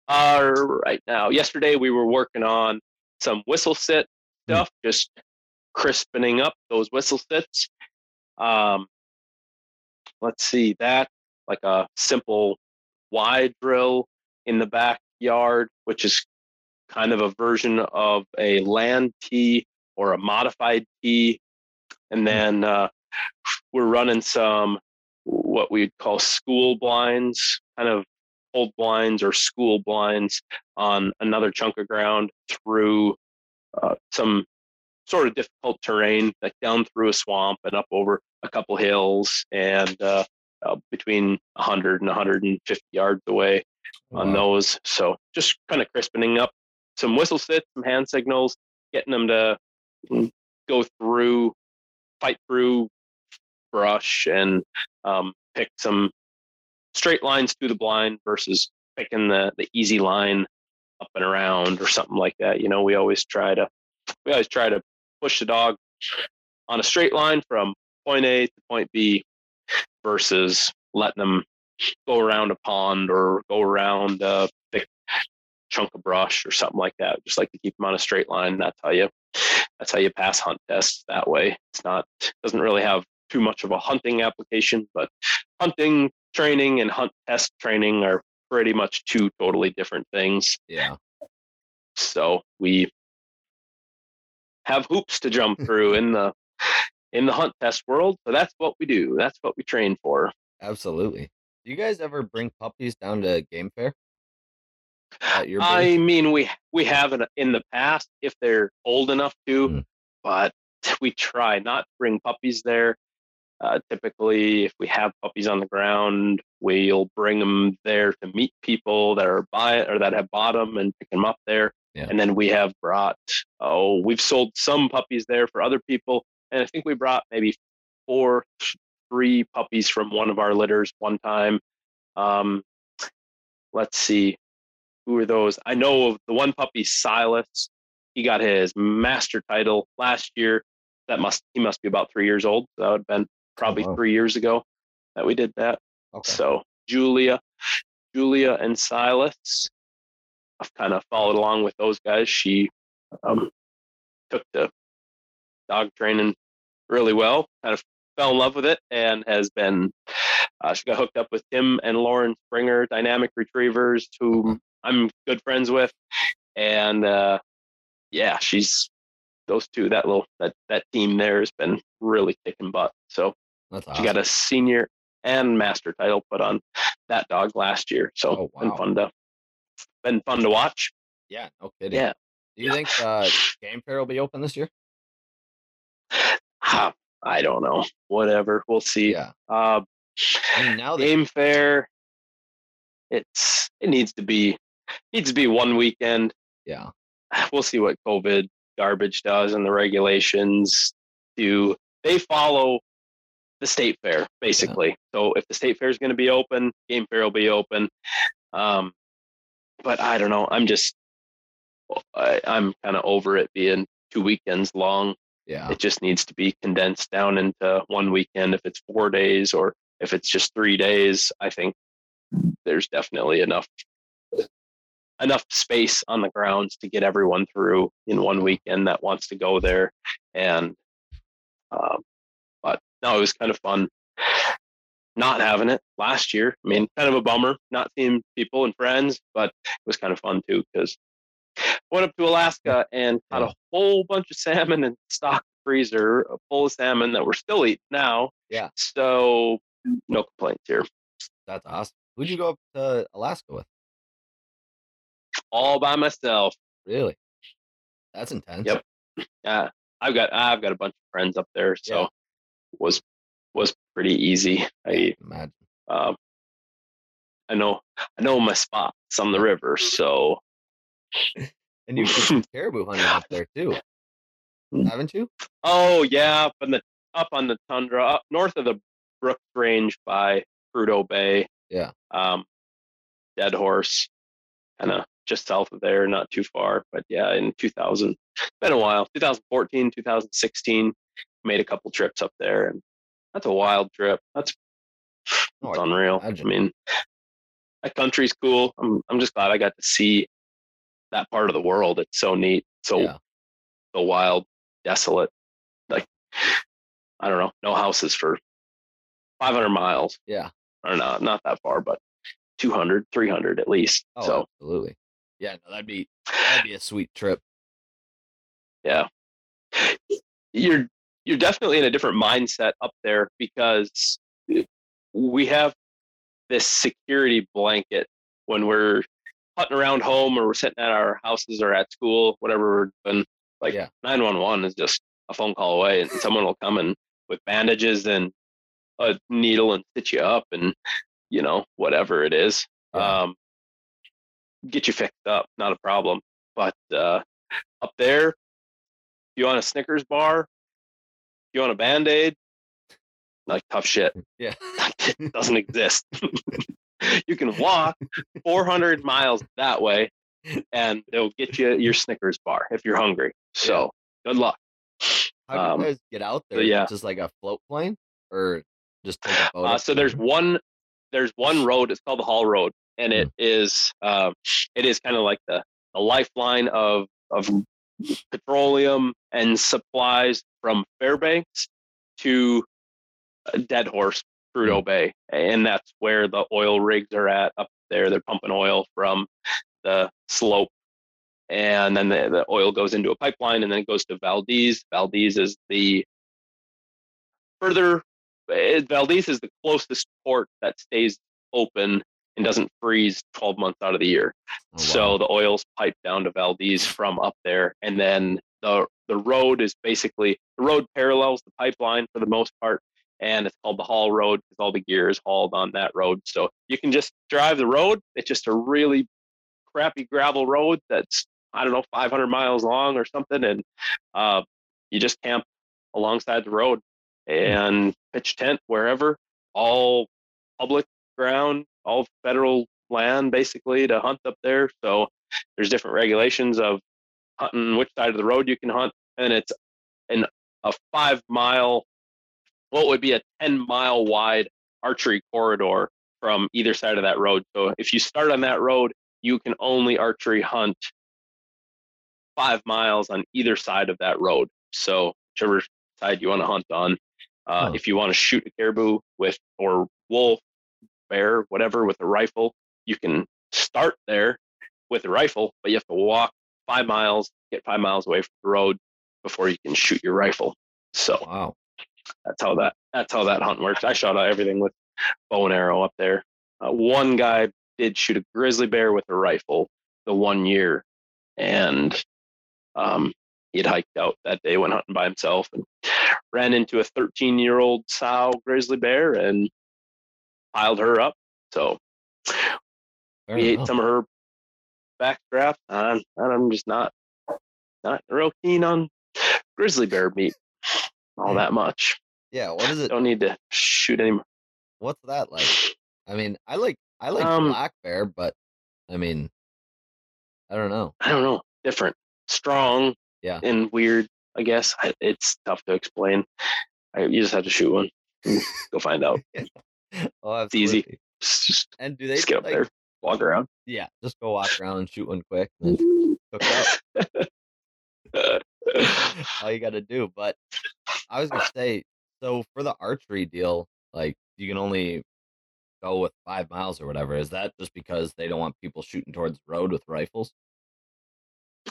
Speaker 3: Uh, right now, yesterday we were working on some whistle sit stuff, just crispening up those whistle sits. Um, let's see that like a simple wide drill in the backyard, which is kind of a version of a land tee or a modified tee. And then uh, we're running some what we'd call school blinds, kind of old blinds or school blinds on another chunk of ground through uh, some sort of difficult terrain, like down through a swamp and up over a couple hills and uh, uh, between 100 and 150 yards away on those. So just kind of crispening up some whistle sits, some hand signals, getting them to mm, go through, fight through brush and um, pick some straight lines through the blind versus picking the, the easy line up and around or something like that. You know, we always try to we always try to push the dog on a straight line from point A to point B versus letting them go around a pond or go around a big chunk of brush or something like that. Just like to keep them on a straight line. That's how you that's how you pass hunt tests that way. It's not doesn't really have too much of a hunting application, but hunting training and hunt test training are pretty much two totally different things.
Speaker 1: Yeah.
Speaker 3: So we have hoops to jump <laughs> through in the in the hunt test world. So that's what we do. That's what we train for.
Speaker 1: Absolutely. Do you guys ever bring puppies down to game fair?
Speaker 3: I mean, we we have in, in the past if they're old enough to,
Speaker 1: Mm.
Speaker 3: but <laughs> we try not to bring puppies there. Uh, typically, if we have puppies on the ground, we'll bring them there to meet people that are buy or that have bought them and pick them up there.
Speaker 1: Yeah.
Speaker 3: And then we have brought oh, we've sold some puppies there for other people, and I think we brought maybe four, three puppies from one of our litters one time. Um, let's see, who are those? I know of the one puppy, Silas. He got his master title last year. That must he must be about three years old. That would have been probably
Speaker 1: Oh, wow.
Speaker 3: three years ago that we did that.
Speaker 1: Okay.
Speaker 3: So Julia, Julia and Silas, I've kind of followed along with those guys. She um, took the dog training really well, kind of fell in love with it, and has been. Uh, she got hooked up with Tim and Lauren Springer, Dynamic Retrievers, who I'm good friends with, and uh, yeah, she's those two. That little that that team there has been really kicking butt. So
Speaker 1: That's
Speaker 3: she
Speaker 1: awesome.
Speaker 3: got a senior and master title put on that dog last year. So
Speaker 1: Oh,
Speaker 3: been fun to been fun to watch.
Speaker 1: yeah, no kidding.
Speaker 3: Yeah.
Speaker 1: Do you think uh, Game Fair will be open this year?
Speaker 3: Ha, I don't know. Whatever. We'll see.
Speaker 1: Yeah.
Speaker 3: Uh,
Speaker 1: I mean, now that
Speaker 3: game fair. It's it needs to be needs to be one weekend.
Speaker 1: yeah,
Speaker 3: We'll see what COVID garbage does and the regulations do. They follow the state fair basically. So if the state fair is going to be open, game fair will be open. Um, but I don't know. I'm just I, I'm kind of over it being two weekends long.
Speaker 1: yeah,
Speaker 3: It just needs to be condensed down into one weekend. If it's four days or if it's just three days, I think there's definitely enough enough space on the grounds to get everyone through in one weekend that wants to go there. And um, but no, it was kind of fun not having it last year. I mean, kind of a bummer not seeing people and friends, but it was kind of fun too because went up to Alaska and caught a whole bunch of salmon and stocked freezer full of salmon that we're still eating now.
Speaker 1: Yeah.
Speaker 3: So no complaints here.
Speaker 1: that's awesome. Who'd you go up to Alaska with?
Speaker 3: All by myself.
Speaker 1: Really? That's intense.
Speaker 3: Yep. Yeah. I've got I've got a bunch of friends up there, so
Speaker 1: Yeah.
Speaker 3: was was pretty easy. I
Speaker 1: Imagine.
Speaker 3: um I know I know my spots on the river, so <laughs>
Speaker 1: And you did some caribou hunting up there too, <laughs> haven't you?
Speaker 3: Oh yeah, up in the up on the tundra, up north of the Brooks Range by Prudhoe Bay.
Speaker 1: Yeah.
Speaker 3: Um, Deadhorse, kind of just south of there, not too far. But yeah, in 2000, <laughs> been a while. 2014, 2016, made a couple trips up there, and that's a wild trip. That's <sighs>
Speaker 1: Oh,
Speaker 3: it's
Speaker 1: I
Speaker 3: unreal.
Speaker 1: imagine.
Speaker 3: I mean, that country's cool. I'm I'm just glad I got to see that part of the world. It's so neat, so
Speaker 1: Yeah.
Speaker 3: so wild, desolate. Like <sighs> I don't know, no houses for 500 miles.
Speaker 1: Yeah.
Speaker 3: Or not not that far, but 200, 300 at least.
Speaker 1: Oh,
Speaker 3: so
Speaker 1: absolutely. Yeah, no, that'd be that'd <sighs> be a sweet trip.
Speaker 3: yeah, you're you're definitely in a different mindset up there because we have this security blanket when we're putting around home or we're sitting at our houses or at school, whatever we're doing. Like
Speaker 1: Yeah.
Speaker 3: 911 is just a phone call away, and someone will come in with bandages and a needle and stitch you up, and you know whatever it is,
Speaker 1: Yeah.
Speaker 3: um, get you fixed up, not a problem. But uh, up there, you want a Snickers bar, you want a Band Aid, like tough shit
Speaker 1: Yeah. <laughs>
Speaker 3: it doesn't exist. <laughs> you can walk 400 miles that way and they'll get you your Snickers bar if you're hungry. So good luck.
Speaker 1: How do
Speaker 3: Um,
Speaker 1: you guys get out there?
Speaker 3: yeah.
Speaker 1: Just like a float plane, or just take a boat?
Speaker 3: Uh, so there's one there's one road. It's called the Haul Road, and it is um, it is kind of like the, the lifeline of of petroleum and supplies from Fairbanks to uh, Deadhorse, Prudhoe Bay, and that's where the oil rigs are at up there. They're pumping oil from the slope, and then the, the oil goes into a pipeline, and then it goes to Valdez. Valdez is the further. eh, Valdez is the closest port that stays open and doesn't freeze 12 months out of the year.
Speaker 1: Oh,
Speaker 3: So the oil's piped down to Valdez from up there, and then the the road is basically the road parallels the pipeline for the most part, and it's called the haul road because all the gear is hauled on that road. So you can just drive the road. It's just a really crappy gravel road that's I don't know 500 miles long or something, and uh, you just camp alongside the road and pitch tent wherever, all public ground, all federal land basically to hunt up there. So there's different regulations of hunting which side of the road you can hunt, and it's an a five mile, what would be a ten mile wide archery corridor from either side of that road. So if you start on that road, you can only archery hunt five miles on either side of that road. So whichever side you want to hunt on, uh, if you want to shoot a caribou with or wolf, bear, whatever with a rifle, you can start there with a rifle, but you have to walk five miles, get five miles away from the road before you can shoot your rifle. So
Speaker 1: Wow.
Speaker 3: that's how that that's how that hunt works. I shot everything with bow and arrow up there. Uh, one guy did shoot a grizzly bear with a rifle the one year, and um, he had hiked out that day, went hunting by himself, and ran into a 13 year old sow grizzly bear and piled her up. So
Speaker 1: Fair
Speaker 3: we ate some of her backstrap, and, and I'm just not not real keen on grizzly bear meat all that much.
Speaker 1: Yeah. What is it?
Speaker 3: Don't need to shoot any more.
Speaker 1: What's that like? I mean, I like I like
Speaker 3: Um,
Speaker 1: black bear, but I mean, I don't know.
Speaker 3: I don't know, different, strong,
Speaker 1: Yeah.
Speaker 3: and weird. I guess I, it's tough to explain. I, you just have to shoot one. <laughs> Go find out.
Speaker 1: Oh,
Speaker 3: It's easy. Just,
Speaker 1: And do they
Speaker 3: just get up
Speaker 1: like,
Speaker 3: there, walk around.
Speaker 1: Yeah, just go walk around and shoot one quick, and cook up. <laughs> all you got to do. But I was gonna say, so for the archery deal, like you can only go with five miles or whatever. Is that just because they don't want people shooting towards the road with rifles,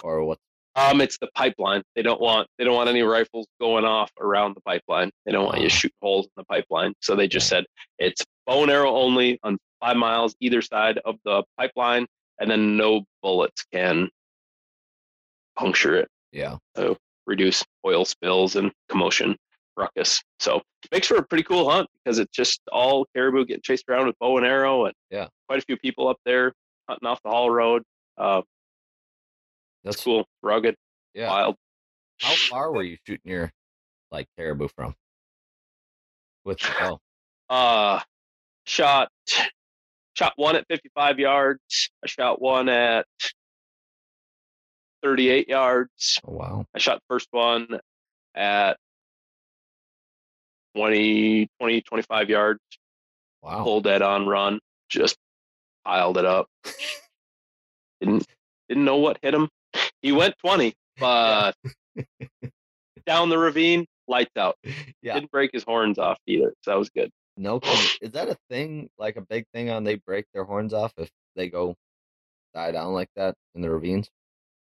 Speaker 1: or what?
Speaker 3: Um, it's the pipeline. They don't want they don't want any rifles going off around the pipeline. They don't want you
Speaker 1: Ah.
Speaker 3: shooting holes in the pipeline. So they just said it's bow and arrow only on five miles either side of the pipeline, and then no bullets can puncture it.
Speaker 1: Yeah, So
Speaker 3: reduce oil spills and commotion ruckus. So it makes for a pretty cool hunt because it's just all caribou getting chased around with bow and arrow and
Speaker 1: Yeah.
Speaker 3: quite a few people up there hunting off the Haul Road. Uh,
Speaker 1: that's
Speaker 3: cool, rugged,
Speaker 1: Yeah.
Speaker 3: wild.
Speaker 1: How far were you shooting your like caribou from? With the <sighs> bow.
Speaker 3: Uh, shot <sighs> shot one at 55 yards. I shot one at 38 yards.
Speaker 1: Oh wow.
Speaker 3: I shot the first one at 20, 20, 25 yards.
Speaker 1: Wow.
Speaker 3: pull dead on run, just piled it up. <laughs> didn't didn't know what hit him. He went twenty, <laughs> but down the ravine, lights out.
Speaker 1: Yeah.
Speaker 3: Didn't break his horns off either. So that was good.
Speaker 1: No, kidding. is that a thing? Like a big thing on they break their horns off if they go die down like that in the ravines?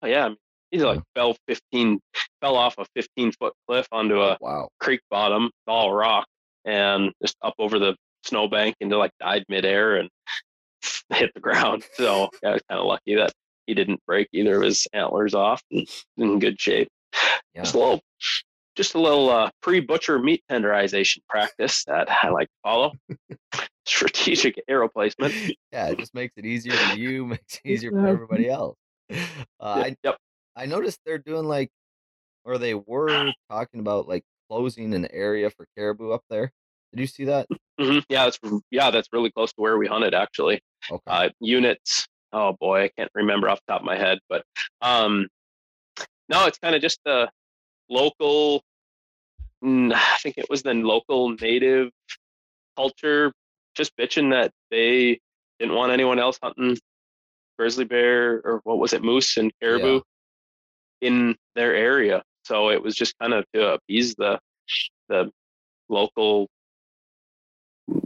Speaker 3: Oh, yeah, I mean, he's like fell fifteen, fell off a fifteen foot cliff onto a oh,
Speaker 1: Wow.
Speaker 3: creek bottom, all rock, and just up over the snowbank into like died midair and <laughs> hit the ground. So yeah, I was kind of lucky that he didn't break either of his antlers off. And in good shape.
Speaker 1: Yeah.
Speaker 3: Just a little, just a little uh, pre-butcher meat tenderization practice that I like to follow. <laughs> Strategic arrow placement.
Speaker 1: Yeah, it just makes it easier for you, <laughs> makes it easier for everybody else. Uh, I
Speaker 3: yep.
Speaker 1: I noticed they're doing like, or they were talking about like closing an area for caribou up there. Did you see that?
Speaker 3: hmm Yeah, that's yeah, that's really close to where we hunted actually.
Speaker 1: Okay.
Speaker 3: uh, units. Oh boy, I can't remember off the top of my head, but um, no, it's kind of just the local. <sighs> I think it was the local native culture just bitching that they didn't want anyone else hunting grizzly bear or what was it, moose and caribou in their area. So it was just kind of to appease the the local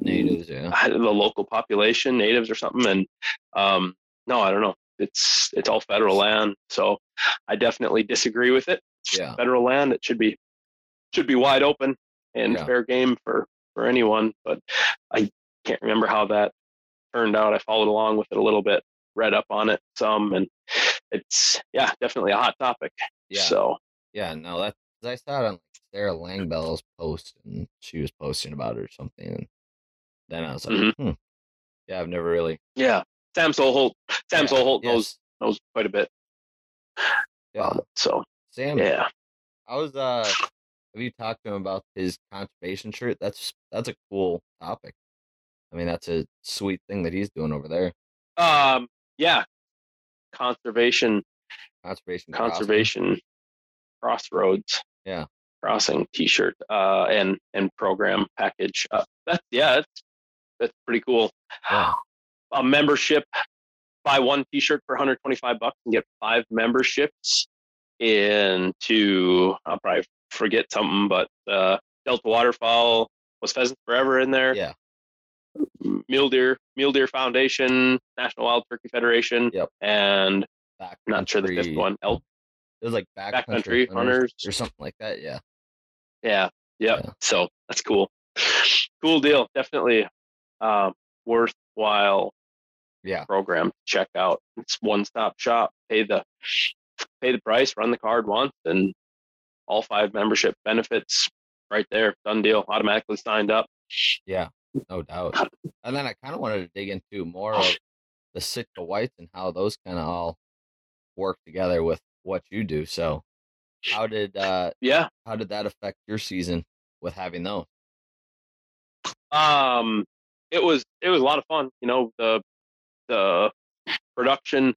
Speaker 1: Natives, yeah.
Speaker 3: the local population, natives or something. And um, no, I don't know. It's it's all federal land, so I definitely disagree with it.
Speaker 1: Yeah.
Speaker 3: federal land. It should be should be wide open and
Speaker 1: Yeah.
Speaker 3: fair game for for anyone. But I can't remember how that turned out. I followed along with it a little bit, read up on it some, and it's yeah, definitely a hot topic.
Speaker 1: Yeah.
Speaker 3: So
Speaker 1: Yeah, no, that I saw it on like, Sarah Langbell's post, and she was posting about it or something. And then I was like,
Speaker 3: Mhm.
Speaker 1: hmm. yeah, I've never really.
Speaker 3: yeah, Sam Soholt. Sam
Speaker 1: yeah,
Speaker 3: Soholt knows
Speaker 1: yes,
Speaker 3: knows quite a bit.
Speaker 1: Yeah,
Speaker 3: Um, so
Speaker 1: Sam.
Speaker 3: yeah.
Speaker 1: I was uh, have you talked to him about his conservation shirt? That's that's a cool topic. I mean, that's a sweet thing that he's doing over there.
Speaker 3: Um, yeah, conservation,
Speaker 1: Conservation. crossing.
Speaker 3: conservation, crossroads.
Speaker 1: Yeah.
Speaker 3: crossing T-shirt uh, and and program package. Uh, that's yeah, that's that's pretty cool.
Speaker 1: Yeah.
Speaker 3: A membership, buy one T-shirt for 125 bucks and get five memberships into. I'll probably forget something, but uh, Delta Waterfowl was Pheasant Forever in there.
Speaker 1: Yeah.
Speaker 3: Mule Deer, Mule Deer Foundation, National Wild Turkey Federation,
Speaker 1: Yep.
Speaker 3: and not sure the fifth one. Elk.
Speaker 1: It was like backcountry,
Speaker 3: Backcountry
Speaker 1: hunters,
Speaker 3: hunters.
Speaker 1: or something like that. Yeah.
Speaker 3: Yeah. Yep.
Speaker 1: Yeah.
Speaker 3: So that's cool. Cool deal. Definitely um, worthwhile
Speaker 1: Yeah.
Speaker 3: program to check out. It's one stop shop. Pay the pay the price, run the card once, and all five membership benefits right there. Done deal. Automatically signed up.
Speaker 1: Yeah, no doubt. <laughs> And then I kind of wanted to dig into more of <laughs> the Sitka whites and how those kind of all work together with what you do. So, how did uh
Speaker 3: Yeah.
Speaker 1: how did that affect your season with having those?
Speaker 3: um it was it was a lot of fun you know the the production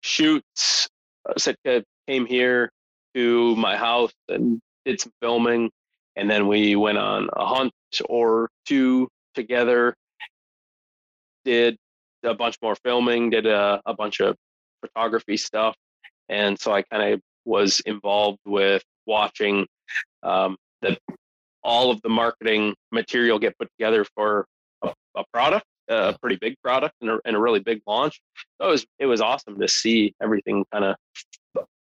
Speaker 3: shoots uh, sitka came here to my house and did some filming and then we went on a hunt or two together did a bunch more filming did a, a bunch of photography stuff and so i kind of was involved with watching um, the all of the marketing material get put together for a, a product, a
Speaker 1: Yeah.
Speaker 3: pretty big product, and a, and a really big launch. So it was it was awesome to see everything kind of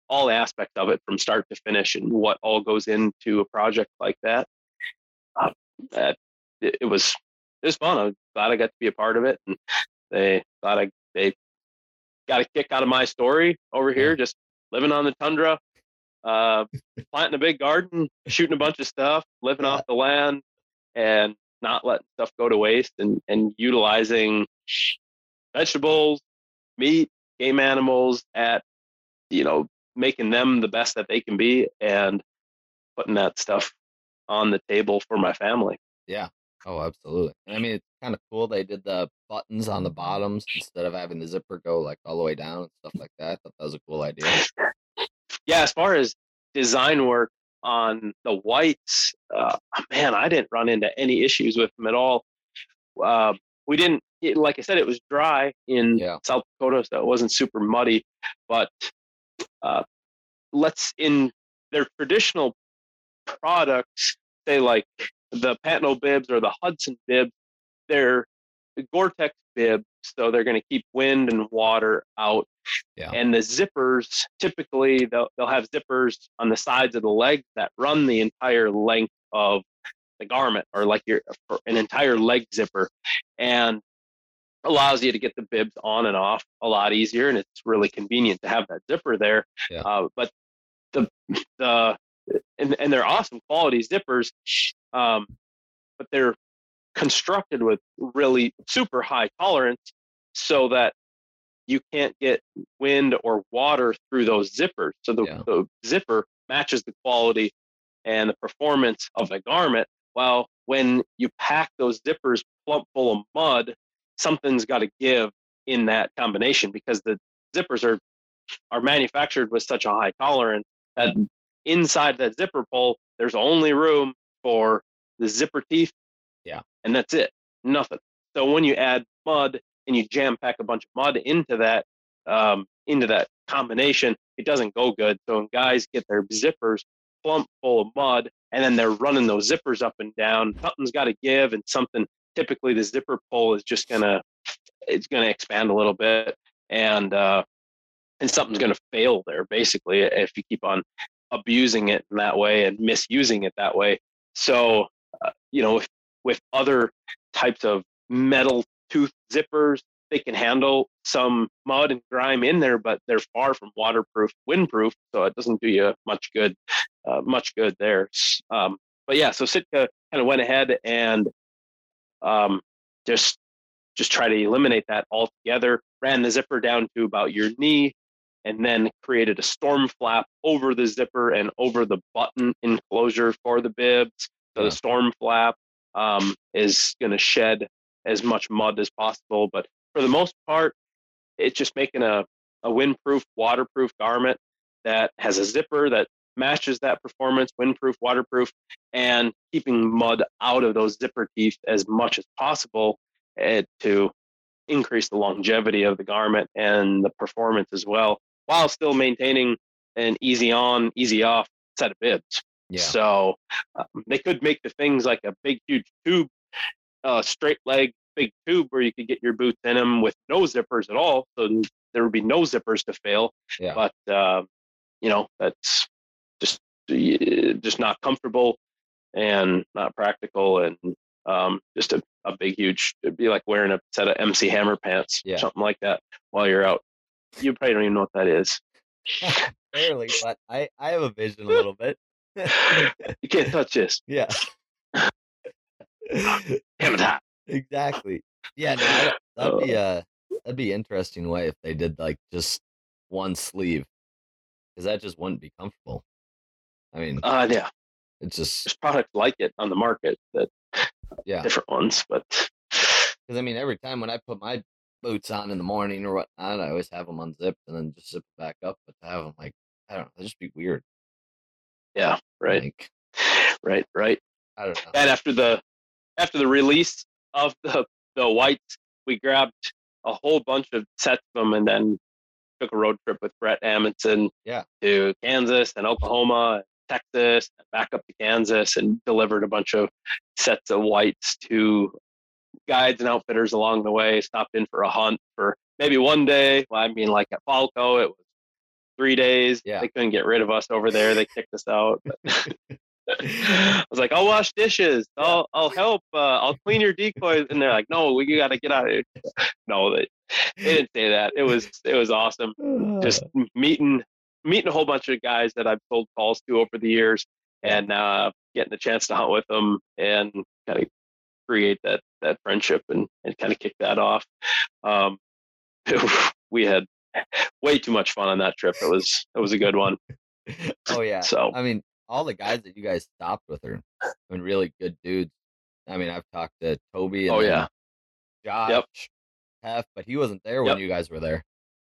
Speaker 3: all aspects of it from start to finish and what all goes into a project like that. Uh, that it, it was it was fun. I was glad I got to be a part of it, and they thought I they got a kick out of my story over here, just living on the tundra, uh, planting a big garden, shooting a bunch of stuff, living off the land, and not letting stuff go to waste, and and utilizing vegetables, meat, game animals at you know making them the best that they can be, and putting that stuff on the table for my family.
Speaker 1: Yeah. Oh, absolutely. And I mean, it's kind of cool. They did the buttons on the bottoms instead of having the zipper go like all the way down and stuff like that. I thought that was a cool idea. <laughs>
Speaker 3: yeah, as far as design work on the whites, uh, man, I didn't run into any issues with them at all. Uh, we didn't, it, like I said, it was dry in
Speaker 1: Yeah.
Speaker 3: South Dakota, so it wasn't super muddy. But uh, let's in their traditional products, say like the Patno bibs or the Hudson bib, they're Gore-Tex bibs, so they're going to keep wind and water out
Speaker 1: Yeah.
Speaker 3: and the zippers typically they'll, they'll have zippers on the sides of the leg that run the entire length of the garment or like your for an entire leg zipper and allows you to get the bibs on and off a lot easier and it's really convenient to have that zipper there
Speaker 1: Yeah.
Speaker 3: uh, but the the and, and they're awesome quality zippers um, but they're constructed with really super high tolerance so that you can't get wind or water through those zippers. So the,
Speaker 1: Yeah.
Speaker 3: the zipper matches the quality and the performance of the garment. Well, when you pack those zippers plump full of mud, something's got to give in that combination because the zippers are are manufactured with such a high tolerance that mm-hmm. inside that zipper pull, there's only room for the zipper teeth.
Speaker 1: Yeah.
Speaker 3: And that's it. Nothing. So when you add mud and you jam pack a bunch of mud into that um, into that combination, it doesn't go good. So when guys get their zippers plump full of mud and then they're running those zippers up and down, something's got to give, and something typically the zipper pull is just gonna it's gonna expand a little bit, and uh, and something's gonna fail there basically if you keep on abusing it in that way and misusing it that way. So uh, you know, with, with other types of metal tooth zippers, they can handle some mud and grime in there, but they're far from waterproof, windproof, so it doesn't do you much good, uh, much good there. Um, but yeah, so Sitka kind of went ahead and um, just just try to eliminate that altogether. Ran the zipper down to about your knee, and then created a storm flap over the zipper and over the button enclosure for the bibs. So
Speaker 1: Yeah.
Speaker 3: the storm flap um, is going to shed as much mud as possible. But for the most part, it's just making a, a windproof, waterproof garment that has a zipper that matches that performance, windproof, waterproof, and keeping mud out of those zipper teeth as much as possible eh, to increase the longevity of the garment and the performance as well, while still maintaining an easy on, easy off set of bibs.
Speaker 1: Yeah.
Speaker 3: So um, they could make the things like a big, huge tube, uh, straight leg, big tube where you could get your boots in them with no zippers at all. So there would be no zippers to fail.
Speaker 1: Yeah.
Speaker 3: But uh, you know that's just uh, just not comfortable and not practical and um, just a, a big, huge. It'd be like wearing a set of MC Hammer pants,
Speaker 1: Yeah.
Speaker 3: something like that, while you're out. You probably don't even know what that is. <laughs>
Speaker 1: Barely, but I I have a vision a little bit. <laughs> <laughs>
Speaker 3: You can't touch this.
Speaker 1: yeah. <laughs>
Speaker 3: It
Speaker 1: exactly. Yeah, no, <laughs> that'd be a that'd be interesting way if they did like just one sleeve, because that just wouldn't be comfortable. I mean,
Speaker 3: Uh, yeah,
Speaker 1: it's just
Speaker 3: there's products like it on the market that
Speaker 1: yeah.
Speaker 3: different ones, but <sighs>
Speaker 1: Because I mean, every time when I put my boots on in the morning or whatnot, I always have them unzipped and then just zip it back up. But to have them like I don't know, they just be weird.
Speaker 3: yeah, right,
Speaker 1: Like,
Speaker 3: right, right.
Speaker 1: I don't know.
Speaker 3: And after the after the release of the the whites, we grabbed a whole bunch of sets of them and then took a road trip with Brett Amundsen
Speaker 1: Yeah.
Speaker 3: to Kansas and Oklahoma, Texas, and back up to Kansas and delivered a bunch of sets of whites to guides and outfitters along the way. Stopped in for a hunt for maybe one day. Well, I mean, like at Falco, it was three days.
Speaker 1: Yeah.
Speaker 3: They couldn't get rid of us over there. They kicked us out. <laughs> <laughs> I was like, I'll wash dishes. I'll I'll help. Uh, I'll clean your decoys. And they're like, No, we got to get out of here. <laughs> No, they, they didn't say that. It was it was awesome. Just <sighs> meeting meeting a whole bunch of guys that I've sold calls to over the years, and uh, getting the chance to hunt with them and kind of create that that friendship and and kind of kick that off. Um, <laughs> we had way too much fun on that trip. It was it was a good one.
Speaker 1: oh yeah.
Speaker 3: So
Speaker 1: I mean, all the guys that you guys stopped with are, I mean, really good dudes. I mean, I've talked to Toby. And
Speaker 3: Oh, yeah.
Speaker 1: Josh, Hef, but he wasn't there when you guys were there.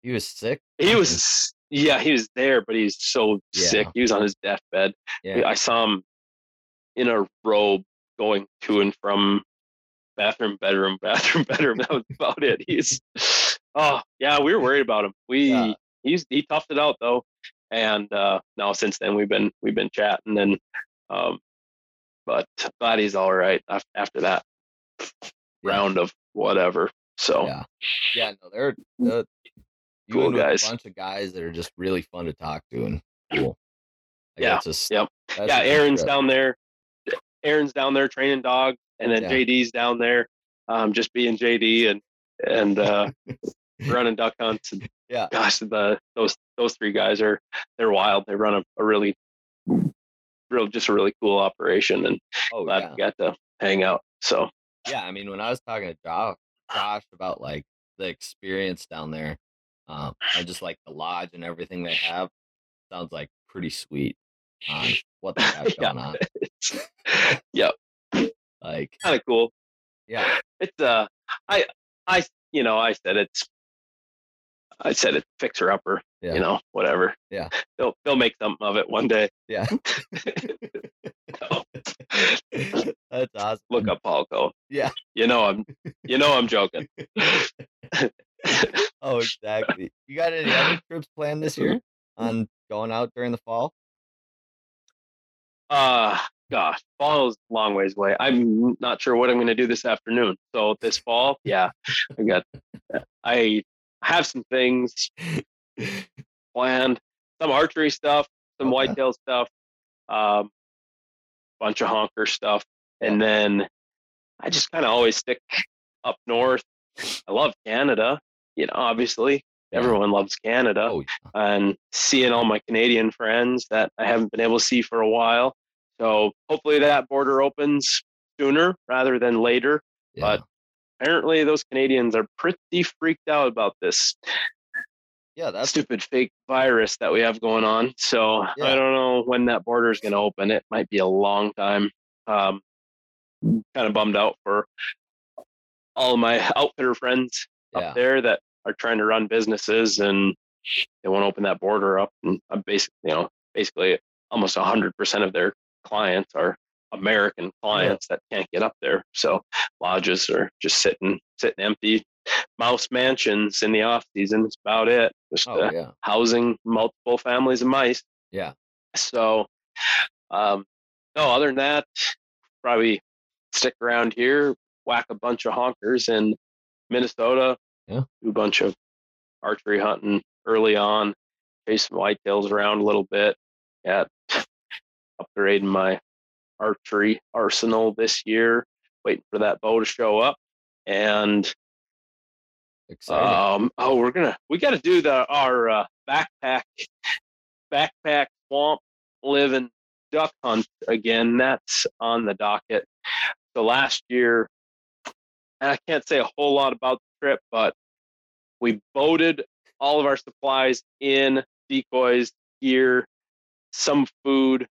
Speaker 1: He was sick.
Speaker 3: He was, yeah, he was there, but he's so sick. He was on his deathbed.
Speaker 1: Yeah.
Speaker 3: I saw him in a robe going to and from bathroom, bedroom, <laughs> bathroom, bedroom. That was about it. He's, oh yeah, we were worried about him. We
Speaker 1: Yeah.
Speaker 3: he's he toughed it out though, and uh, now since then we've been we've been chatting and, um, but body's all right after that round of whatever. So
Speaker 1: Yeah. Yeah, no, they're the you
Speaker 3: Cool guys.
Speaker 1: a bunch of guys that are just really fun to talk to and cool. Like,
Speaker 3: Yeah,
Speaker 1: Just,
Speaker 3: yep. yeah, Aaron's down there. Aaron's down there training dog, and then
Speaker 1: Yeah.
Speaker 3: JD's down there, um, just being JD and and uh, <laughs> running duck hunts. And
Speaker 1: Yeah.
Speaker 3: gosh, the those those three guys are they're wild. They run a, a really, real just a really cool operation, and
Speaker 1: Oh
Speaker 3: glad
Speaker 1: yeah.
Speaker 3: we got to hang out. So
Speaker 1: Yeah, I mean, when I was talking to Josh, Josh about like the experience down there, um, and just like the lodge and everything they have, sounds like pretty sweet on what they have <laughs>
Speaker 3: Yeah.
Speaker 1: going on. <laughs>
Speaker 3: yeah,
Speaker 1: Like,
Speaker 3: kind of cool.
Speaker 1: yeah,
Speaker 3: It's uh, I I you know I said it's. I said it's fixer upper,
Speaker 1: Yeah.
Speaker 3: you know, whatever.
Speaker 1: Yeah. <laughs>
Speaker 3: They'll they'll make something of it one day.
Speaker 1: yeah. <laughs> <laughs> That's awesome.
Speaker 3: look up Paulco.
Speaker 1: Yeah.
Speaker 3: You know I'm you know I'm joking.
Speaker 1: Oh, exactly. You got any other trips planned this year on going out during the fall?
Speaker 3: Uh gosh, fall is a long ways away. I'm not sure what I'm gonna do this afternoon. So this fall, yeah, I got I have some things <laughs> planned, some archery stuff, some
Speaker 1: Okay.
Speaker 3: whitetail stuff, um, bunch of honker stuff, and then I just kind of always stick up north. I love Canada, you know, obviously
Speaker 1: Yeah.
Speaker 3: everyone loves Canada,
Speaker 1: Oh, yeah.
Speaker 3: and seeing all my Canadian friends that I haven't been able to see for a while. So hopefully that border opens sooner rather than later.
Speaker 1: yeah.
Speaker 3: But apparently those Canadians are pretty freaked out about this
Speaker 1: Yeah, that's
Speaker 3: stupid fake virus that we have going on. So
Speaker 1: Yeah.
Speaker 3: I don't know when that border is going to open. It might be a long time. Um, kind of bummed out for all of my outfitter friends
Speaker 1: yeah.
Speaker 3: up there that are trying to run businesses and they want to open that border up. And I'm basically, you know, basically almost hundred percent of their clients are American clients that can't get up there. So lodges are just sitting, sitting empty. Mouse mansions in the off season is about it. Just
Speaker 1: Oh
Speaker 3: uh,
Speaker 1: yeah.
Speaker 3: housing multiple families of mice.
Speaker 1: Yeah.
Speaker 3: So, um, no, other than that, probably stick around here, whack a bunch of honkers in Minnesota,
Speaker 1: Yeah.
Speaker 3: do a bunch of archery hunting early on, chase some whitetails around a little bit, yeah, upgrading my archery arsenal this year, waiting for that bow to show up. And
Speaker 1: Exciting.
Speaker 3: um, oh, we're gonna we got to do the our uh, backpack backpack swamp living duck hunt again. That's on the docket. So last year, and I can't say a whole lot about the trip, but we boated all of our supplies in decoys, gear, some food,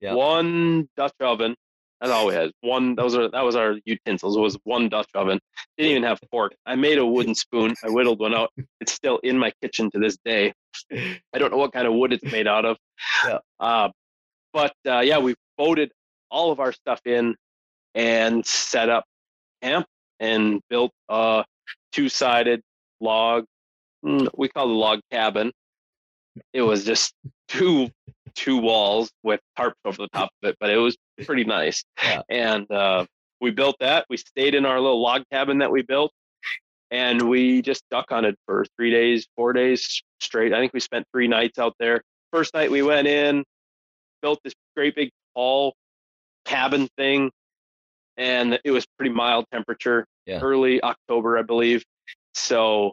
Speaker 1: Yeah.
Speaker 3: one Dutch oven. That's all we had. One. Those are that was our utensils. It was one Dutch oven. Didn't even have fork. I made a wooden spoon. I whittled one out. It's still in my kitchen to this day. I don't know what kind of wood it's made out of. <laughs>
Speaker 1: Yeah.
Speaker 3: Uh, but uh, yeah, we boated all of our stuff in and set up camp and built a two-sided log. mm, We call it a log cabin. It was just two two walls with tarps over the top of it, but it was pretty nice.
Speaker 1: Yeah.
Speaker 3: And uh, we built that. We stayed in our little log cabin that we built, and we just duck hunted for three days, four days straight. I think we spent three nights out there. First night we went in, built this great big tall cabin thing, and it was pretty mild temperature,
Speaker 1: Yeah.
Speaker 3: early October, I believe. So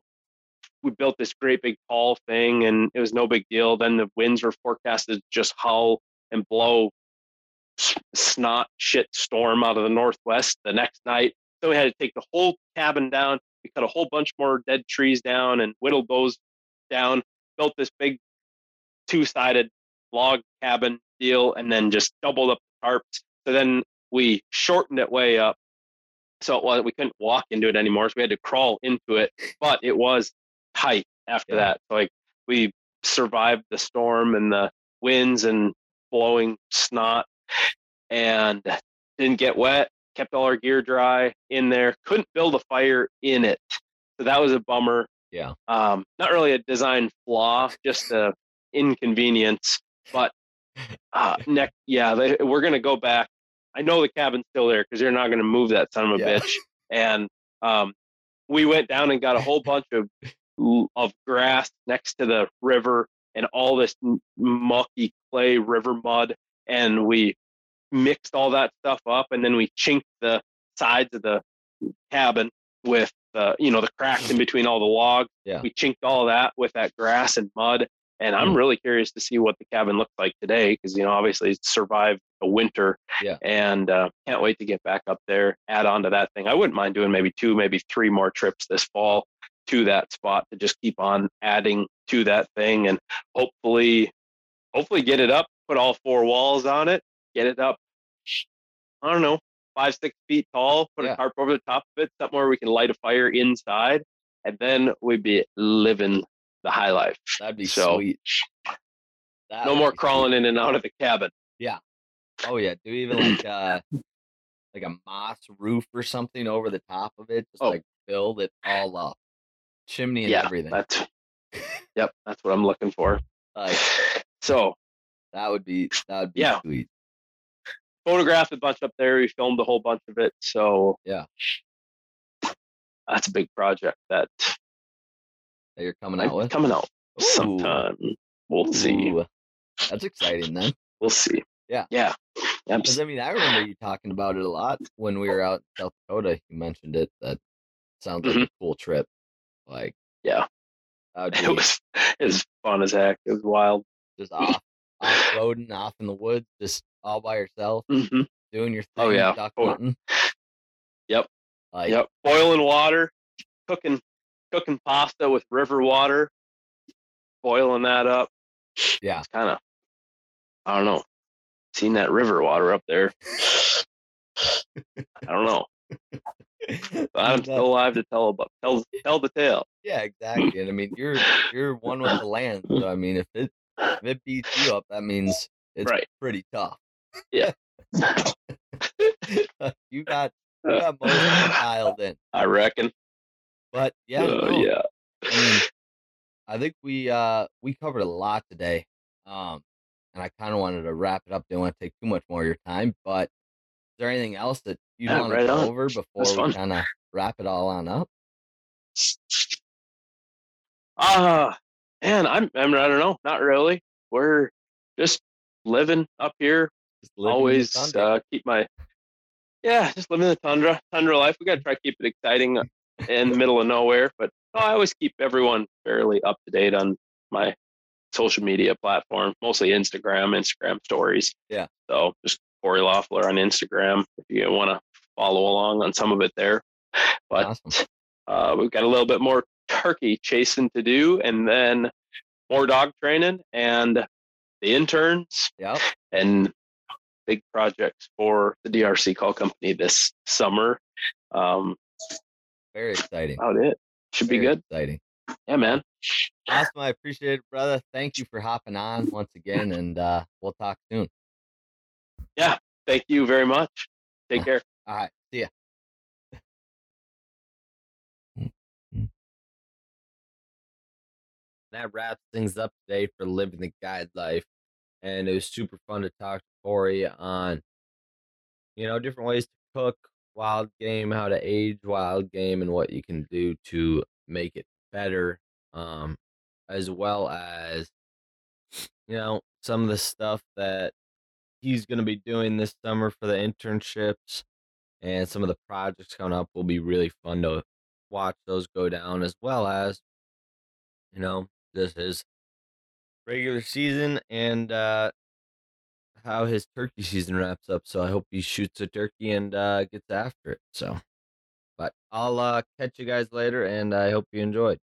Speaker 3: we built this great big tall thing, and it was no big deal. Then the winds were forecasted just howl and blow snot shit storm out of the northwest the next night. So we had to take the whole cabin down. We cut a whole bunch more dead trees down and whittled those down. Built this big two-sided log cabin deal, and then just doubled up the tarps. So then we shortened it way up, so it was we couldn't walk into it anymore. So we had to crawl into it, but it was tight after
Speaker 1: Yeah.
Speaker 3: that. Like we survived the storm and the winds and blowing snot, and didn't get wet. Kept all our gear dry in there. Couldn't build a fire in it, so that was a bummer.
Speaker 1: Yeah.
Speaker 3: Um, not really a design flaw, just a inconvenience. But uh, <laughs> next, yeah, they, we're gonna go back. I know the cabin's still there because you're not gonna move that son of a
Speaker 1: Yeah.
Speaker 3: bitch. And um, we went down and got a whole bunch of <laughs> of grass next to the river and all this mucky clay river mud, and we mixed all that stuff up, and then we chinked the sides of the cabin with the you know the cracks in between all the logs.
Speaker 1: Yeah.
Speaker 3: We chinked all that with that grass and mud, and I'm
Speaker 1: Mm.
Speaker 3: really curious to see what the cabin looks like today because you know obviously it's survived a winter.
Speaker 1: Yeah.
Speaker 3: And uh, can't wait to get back up there, add on to that thing. I wouldn't mind doing maybe two, maybe three more trips this fall to that spot to just keep on adding to that thing and hopefully hopefully get it up, put all four walls on it, get it up. I don't know, five, six feet tall, put
Speaker 1: Yeah.
Speaker 3: a tarp over the top of it, something where we can light a fire inside, and then we'd be living the high life.
Speaker 1: That'd be
Speaker 3: So,
Speaker 1: sweet. That
Speaker 3: no more crawling in and out of the cabin.
Speaker 1: yeah Oh yeah, do even like <clears throat> uh like a moss roof or something over the top of it, just
Speaker 3: Oh.
Speaker 1: like build it all up. Chimney and
Speaker 3: yeah,
Speaker 1: everything.
Speaker 3: that's <laughs> yep, that's what I'm looking for.
Speaker 1: Like <sighs>
Speaker 3: So
Speaker 1: that would be that would be
Speaker 3: Yeah.
Speaker 1: sweet.
Speaker 3: photographed a bunch up there. We filmed a whole bunch of it. So
Speaker 1: Yeah.
Speaker 3: that's a big project that
Speaker 1: That you're coming
Speaker 3: might
Speaker 1: out with.
Speaker 3: coming out
Speaker 1: Ooh.
Speaker 3: sometime. We'll see.
Speaker 1: That's exciting then.
Speaker 3: We'll see.
Speaker 1: Yeah.
Speaker 3: Yeah.
Speaker 1: Because I mean, I remember you talking about it a lot when we were out in South Dakota. You mentioned it. That sounds like mm-hmm. a cool trip. Like,
Speaker 3: Mm-hmm. Yeah. <laughs> It was it was fun as heck. It was wild.
Speaker 1: just <laughs> off, off roading, off in the woods, just all by yourself,
Speaker 3: hmm
Speaker 1: doing your thing.
Speaker 3: Oh, yeah.
Speaker 1: duck
Speaker 3: Oh,
Speaker 1: hunting. <laughs>
Speaker 3: Yep.
Speaker 1: Like,
Speaker 3: Yep. Boiling water, cooking cooking pasta with river water. boiling that up.
Speaker 1: Yeah.
Speaker 3: It's kind of, I don't know. Seen that river water up there. I don't know. I'm still alive to tell about tell tell the tale.
Speaker 1: Yeah, exactly. And I mean, you're <laughs> you're one with the land, so I mean, if it if it beats you up, that means it's
Speaker 3: Right.
Speaker 1: pretty tough.
Speaker 3: Yeah. <laughs>
Speaker 1: you got you got most dialed in, <laughs>
Speaker 3: I reckon.
Speaker 1: but yeah,
Speaker 3: Uh,
Speaker 1: no,
Speaker 3: yeah.
Speaker 1: I mean, I think we uh we covered a lot today, um, and I kind of wanted to wrap it up. Didn't want to take too much more of your time, but there anything else that you
Speaker 3: Yeah,
Speaker 1: want to
Speaker 3: right
Speaker 1: go
Speaker 3: on.
Speaker 1: over before we kind of wrap it all on up?
Speaker 3: Ah, man, I'm, I'm I don't know, not really. We're just living up here.
Speaker 1: Living
Speaker 3: Always uh, keep my yeah, just living the tundra tundra life. We got to try to keep it exciting uh, in the middle of nowhere, but no, I always keep everyone fairly up to date on my social media platform, mostly Instagram, Instagram stories.
Speaker 1: Yeah.
Speaker 3: So just Cory Loeffler on Instagram if you want to follow along on some of it there. But
Speaker 1: awesome.
Speaker 3: uh, we've got a little bit more turkey chasing to do, and then more dog training and the interns
Speaker 1: Yep.
Speaker 3: and big projects for the DRC call company this summer. Um,
Speaker 1: Very exciting.
Speaker 3: about it should be good.
Speaker 1: Exciting.
Speaker 3: Yeah, man.
Speaker 1: Awesome. I appreciate it, brother. Thank you for hopping on once again, and uh, we'll talk soon.
Speaker 3: Thank you very much. Take care.
Speaker 1: All right. See ya. <laughs> That wraps things up today for living the guide life. And it was super fun to talk to Cory on, you know, different ways to cook wild game, how to age wild game, and what you can do to make it better. Um, as well as, you know, some of the stuff that he's going to be doing this summer for the internships and some of the projects coming up will be really fun to watch those go down as well as you know this is regular season and uh how his turkey season wraps up so i hope he shoots a turkey and uh gets after it so. But i'll uh catch you guys later and i hope you enjoyed